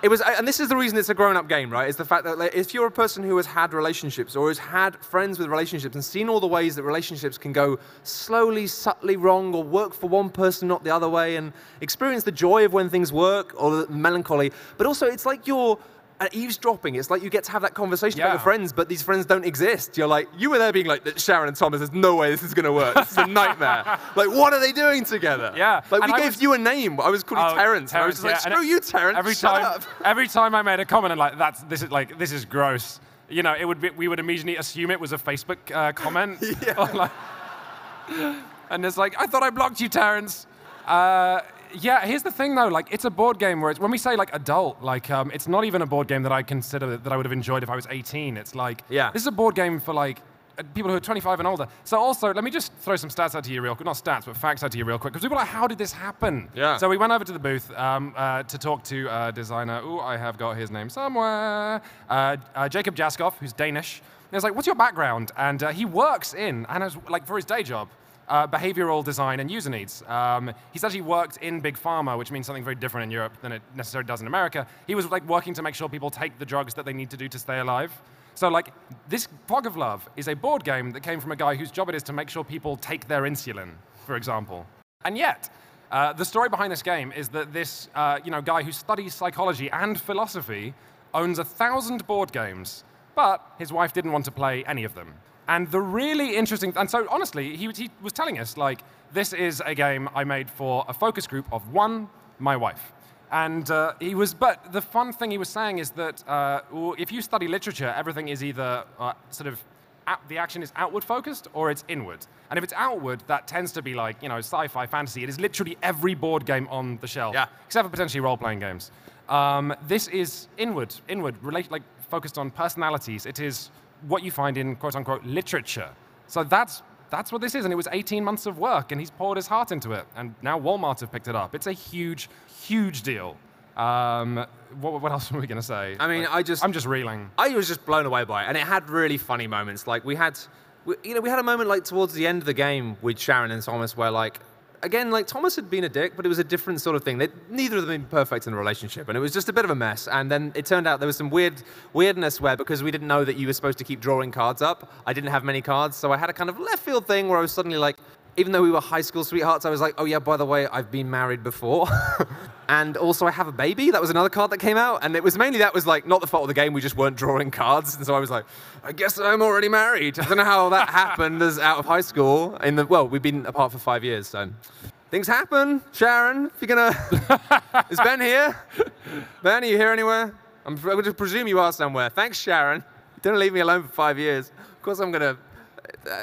Speaker 2: It was, and this is the reason it's a grown-up game, right? Is the fact that like, if you're a person who has had relationships or has had friends with relationships and seen all the ways that relationships can go slowly, subtly wrong, or work for one person, not the other way, and experience the joy of when things work or the melancholy, but also it's like you're uh, eavesdropping. It's like you get to have that conversation about your friends, but these friends don't exist. You're like, you were there being like, that Sharon and Thomas, there's no way this is going to work. This is a nightmare. like, what are they doing together?
Speaker 1: Yeah,
Speaker 2: Like,
Speaker 1: and
Speaker 2: we
Speaker 1: I
Speaker 2: gave
Speaker 1: was-
Speaker 2: you a name. I was calling
Speaker 1: Oh,
Speaker 2: Terrence. and I was just like,
Speaker 1: yeah, and
Speaker 2: screw
Speaker 1: it-
Speaker 2: you, Terrence.
Speaker 1: Every
Speaker 2: Shut
Speaker 1: time,
Speaker 2: up.
Speaker 1: every time I made a comment, I'm like, "That's this is like this is gross." You know, it would be, we would immediately assume it was a Facebook uh, comment. Or like- and it's like, I thought I blocked you, Terrence. Uh, yeah, here's the thing though, like it's a board game where it's, when we say like adult, like um, it's not even a board game that I consider that I would have enjoyed if I was 18. It's like,
Speaker 2: Yeah.
Speaker 1: this is a board game for like uh, people who are 25 and older. So also, let me just throw some stats out to you real quick, not stats, but facts out to you real quick, because people are like, how did this happen?
Speaker 2: Yeah.
Speaker 1: So we went over to the booth um, uh, to talk to uh, designer. Ooh, I have got his name somewhere. Uh, uh, Jacob Jaskov, who's Danish. And I was like, what's your background? And uh, he works in, and as, like for his day job, uh, behavioral design and user needs. Um, he's actually worked in big pharma, which means something very different in Europe than it necessarily does in America. He was like working to make sure people take the drugs that they need to do to stay alive. So like this Fog of Love is a board game that came from a guy whose job it is to make sure people take their insulin, for example. And yet, uh, the story behind this game is that this uh, you know, guy who studies psychology and philosophy owns a thousand board games, but his wife didn't want to play any of them. And the really interesting, and so honestly, he, he was telling us like, this is a game I made for a focus group of one, my wife. And uh, he was, but the fun thing he was saying is that uh, if you study literature, everything is either uh, sort of the action is outward focused or it's inward. And if it's outward, that tends to be like you know sci-fi, fantasy. It is literally every board game on the shelf,
Speaker 2: Yeah.
Speaker 1: except for potentially role-playing games. Um, this is inward, inward, relate, like focused on personalities. It is what you find in quote unquote literature. So that's that's what this is, and it was 18 months of work, and he's poured his heart into it, and now Walmart have picked it up. It's a huge, huge deal. Um, what, what else were we going to say?
Speaker 2: I mean,
Speaker 1: Like,
Speaker 2: I just-
Speaker 1: I'm just reeling.
Speaker 2: I was just blown away by it, and it had really funny moments. Like we had, we, you know, we had a moment like towards the end of the game with Sharon and Thomas, where like, again, like Thomas had been a dick, but it was a different sort of thing. They, neither of them been perfect in the relationship, and it was just a bit of a mess. And then it turned out there was some weird weirdness where because we didn't know that you were supposed to keep drawing cards up, I didn't have many cards, so I had a kind of left field thing where I was suddenly like. Even though we were high school sweethearts, I was like, oh yeah, by the way, I've been married before. and also I have a baby. That was another card that came out. And it was mainly that was like not the fault of the game, we just weren't drawing cards. And so I was like, I guess I'm already married. I don't know how that happened as out of high school. In the well, we've been apart for five years, so things happen. Sharon, if you're gonna Is Ben here? Ben, are you here anywhere? I'm, I'm going to presume you are somewhere. Thanks, Sharon. Don't leave me alone for five years. Of course, I'm going to.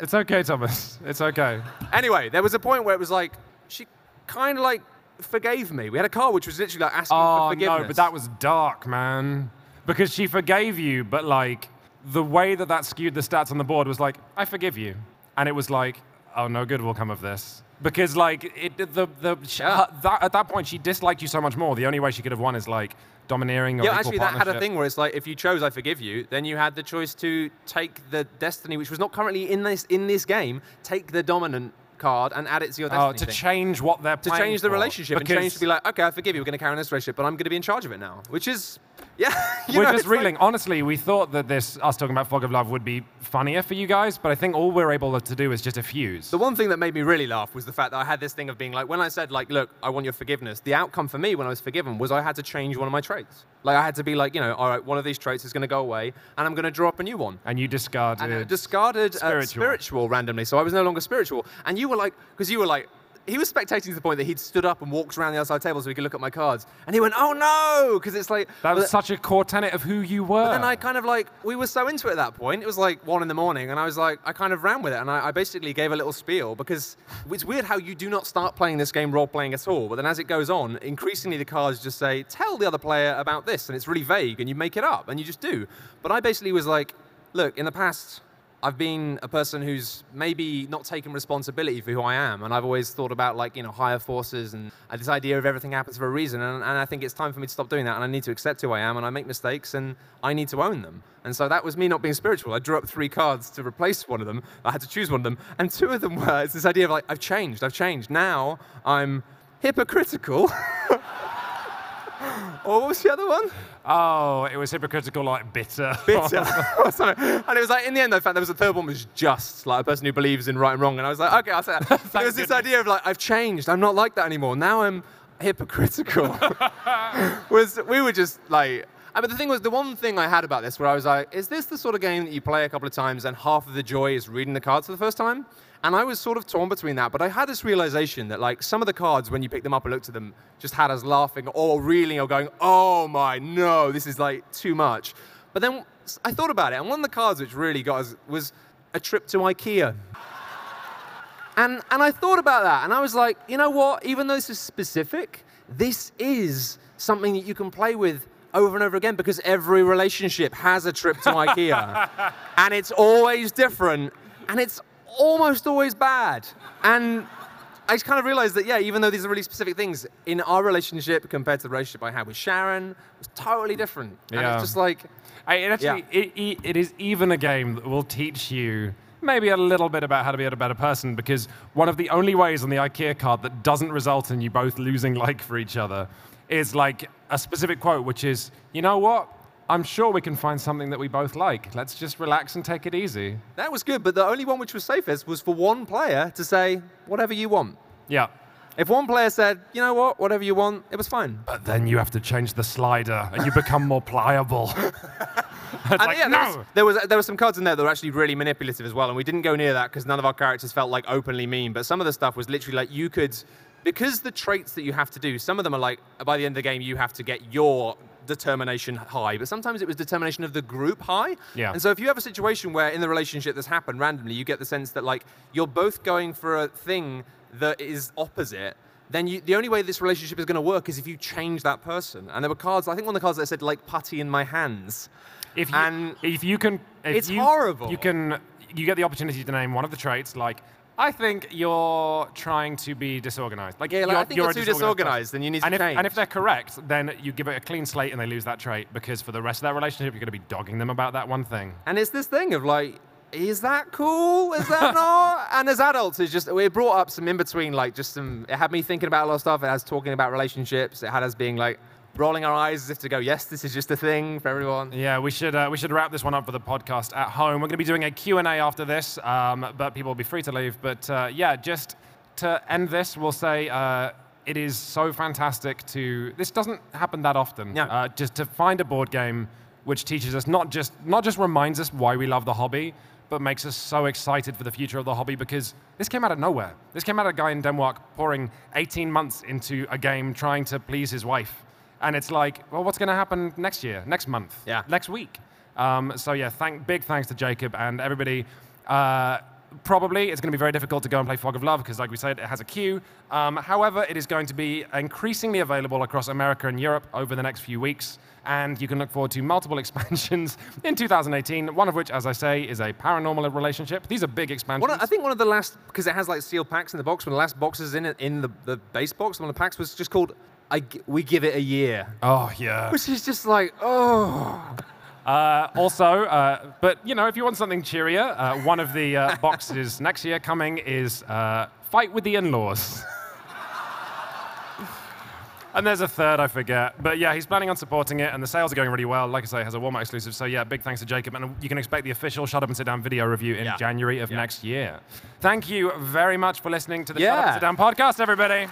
Speaker 1: It's okay, Thomas. It's okay.
Speaker 2: Anyway, there was a point where it was like, she kind of like forgave me. We had a car which was literally like asking
Speaker 1: Oh
Speaker 2: for forgiveness.
Speaker 1: no, but that was dark, man. Because she forgave you, but like the way that that skewed the stats on the board was like, I forgive you, and it was like, oh, no good will come of this. Because like it, the the
Speaker 2: Yeah.
Speaker 1: that, at that point she disliked you so much more. The only way she could have won is like domineering or
Speaker 2: Yeah, actually, that had a thing where it's like, if you chose "I forgive you," then you had the choice to take the destiny, which was not currently in this in this game. Take the dominant card and add it to your oh, destiny.
Speaker 1: Oh, to
Speaker 2: thing.
Speaker 1: change what they're
Speaker 2: to change the
Speaker 1: for.
Speaker 2: relationship and
Speaker 1: Because-
Speaker 2: change to be like, okay, I forgive you, we're going to carry on this relationship, but I'm going to be in charge of it now, which is, yeah.
Speaker 1: We're
Speaker 2: know,
Speaker 1: just
Speaker 2: it's like-
Speaker 1: reeling. Honestly, we thought that this us talking about Fog of Love would be funnier for you guys, but I think all we're able to do is just a fuse.
Speaker 2: The one thing that made me really laugh was the fact that I had this thing of being like, when I said like, look, I want your forgiveness. The outcome for me when I was forgiven was I had to change one of my traits. Like I had to be like, you know, all right, one of these traits is going to go away, and I'm going to draw up a new one.
Speaker 1: and you discarded.
Speaker 2: And discarded uh,
Speaker 1: Spiritual.
Speaker 2: spiritual randomly, so I was no longer spiritual. And you were like, because you were like, he was spectating to the point that he'd stood up and walked around the outside table so he could look at my cards. And he went, oh no, because it's like
Speaker 1: that was
Speaker 2: but-
Speaker 1: such a core tenet of who you were.
Speaker 2: and I kind of like, we were so into it at that point. It was like one in the morning, and I was like, I kind of ran with it, and I, I basically gave a little spiel because it's weird how you do not start playing this game role playing at all, but then as it goes on, increasingly the cards just say, tell the other player about this, and it's really vague, and you make it up, and you just do. But I basically was like, look, in the past, I've been a person who's maybe not taken responsibility for who I am, and I've always thought about like you know higher forces and this idea of everything happens for a reason, and, and I think it's time for me to stop doing that, and I need to accept who I am, and I make mistakes, and I need to own them. And so that was me not being spiritual. I drew up three cards to replace one of them. I had to choose one of them, and two of them were it's this idea of like I've changed, I've changed. Now I'm hypocritical. or what was the other one?
Speaker 1: oh, it was hypocritical, like bitter.
Speaker 2: bitter. And it was like, in the end, I found there was a third one was just, like a person who believes in right and wrong. And I was like, okay, I'll say that. There was this
Speaker 1: goodness.
Speaker 2: idea of like, I've changed. I'm not like that anymore. Now I'm hypocritical. was we were just like, I mean, the thing was, the one thing I had about this where I was like, is this the sort of game that you play a couple of times and half of the joy is reading the cards for the first time? And I was sort of torn between that, but I had this realization that like some of the cards, when you picked them up and looked at them, just had us laughing or reeling or going, oh my, no, this is like too much. But then I thought about it, and one of the cards which really got us was a trip to IKEA. And, and I thought about that, and I was like, you know what? Even though this is specific, this is something that you can play with over and over again because every relationship has a trip to IKEA. and it's always different, and it's almost always bad. And I just kind of realized that, yeah, even though these are really specific things, in our relationship compared to the relationship I had with Sharon, it was totally different. And
Speaker 1: Yeah.
Speaker 2: it's just like,
Speaker 1: I, it actually, it, it, it is even a game that will teach you maybe a little bit about how to be a better person because one of the only ways on the IKEA card that doesn't result in you both losing like for each other is like a specific quote, which is, you know what? I'm sure we can find something that we both like. Let's just relax and take it easy.
Speaker 2: that was good, but the only one which was safest was for one player to say, whatever you want.
Speaker 1: Yeah.
Speaker 2: If one player said, you know what, whatever you want, it was fine.
Speaker 1: But then you have to change the slider and you become more pliable. like,
Speaker 2: yeah,
Speaker 1: no!
Speaker 2: there, was, there was there were some cards in there that were actually really manipulative as well, and we didn't go near that because none of our characters felt like openly mean. But some of the stuff was literally like you could, because the traits that you have to do, some of them are like by the end of the game you have to get your determination high, but sometimes it was determination of the group high.
Speaker 1: Yeah.
Speaker 2: And so if you have a situation where in the relationship this happened randomly, you get the sense that like you're both going for a thing that is opposite. Then you, the only way this relationship is going to work is if you change that person. And there were cards. I think one of the cards that said like putty in my hands.
Speaker 1: If you,
Speaker 2: And
Speaker 1: if you can, if
Speaker 2: it's
Speaker 1: you,
Speaker 2: horrible.
Speaker 1: You can, you get the opportunity to name one of the traits. Like, I think you're trying to be disorganized. Like,
Speaker 2: Yeah, like,
Speaker 1: you're,
Speaker 2: I think
Speaker 1: you're
Speaker 2: you're too
Speaker 1: disorganized person.
Speaker 2: then you need to
Speaker 1: and if,
Speaker 2: change.
Speaker 1: And if they're correct, then you give it a clean slate and they lose that trait because for the rest of that relationship, you're going to be dogging them about that one thing.
Speaker 2: And it's this thing of like, is that cool? Is that not? And as adults, it's just we brought up some in between, like just some. It had me thinking about a lot of stuff. It has talking about relationships. It had us being like,
Speaker 3: rolling our eyes as if to go, yes, this is just a thing for everyone.
Speaker 1: Yeah, we should uh, we should wrap this one up for the podcast at home. We're going to be doing a Q and A after this, um, but people will be free to leave. But uh, yeah, just to end this, we'll say. Uh, it is so fantastic to. This doesn't happen that often.
Speaker 3: Yeah.
Speaker 1: Uh, just to find a board game which teaches us not just not just reminds us why we love the hobby, but makes us so excited for the future of the hobby because this came out of nowhere. This came out of a guy in Denmark pouring 18 months into a game trying to please his wife. And it's like, well, what's going to happen next year, next month,
Speaker 3: Yeah.
Speaker 1: next week? Um, so yeah, thank, big thanks to Jacob and everybody. Uh, probably it's going to be very difficult to go and play Fog of Love because, like we said, it has a queue. Um, however, it is going to be increasingly available across America and Europe over the next few weeks, and you can look forward to multiple expansions in 2018. One of which, as I say, is a paranormal relationship. These are big expansions.
Speaker 3: One I think one of the last, because it has like sealed packs in the box, one of the last boxes in it, in the, the base box, one of the packs was just called I G- We Give It a Year.
Speaker 1: oh yeah.
Speaker 3: Which is just like, oh.
Speaker 1: Uh, also, uh, but you know, if you want something cheerier, uh, one of the uh, boxes next year coming is uh, Fight with the In-Laws. and there's a third, I forget. But yeah, he's planning on supporting it, and the sales are going really well. Like I say, it has a Walmart exclusive. So yeah, big thanks to Jacob, and you can expect the official Shut Up and Sit Down video review in
Speaker 3: Yeah.
Speaker 1: January of
Speaker 3: Yeah.
Speaker 1: next year. Thank you very much for listening to the Shut Up and Sit Down podcast, everybody.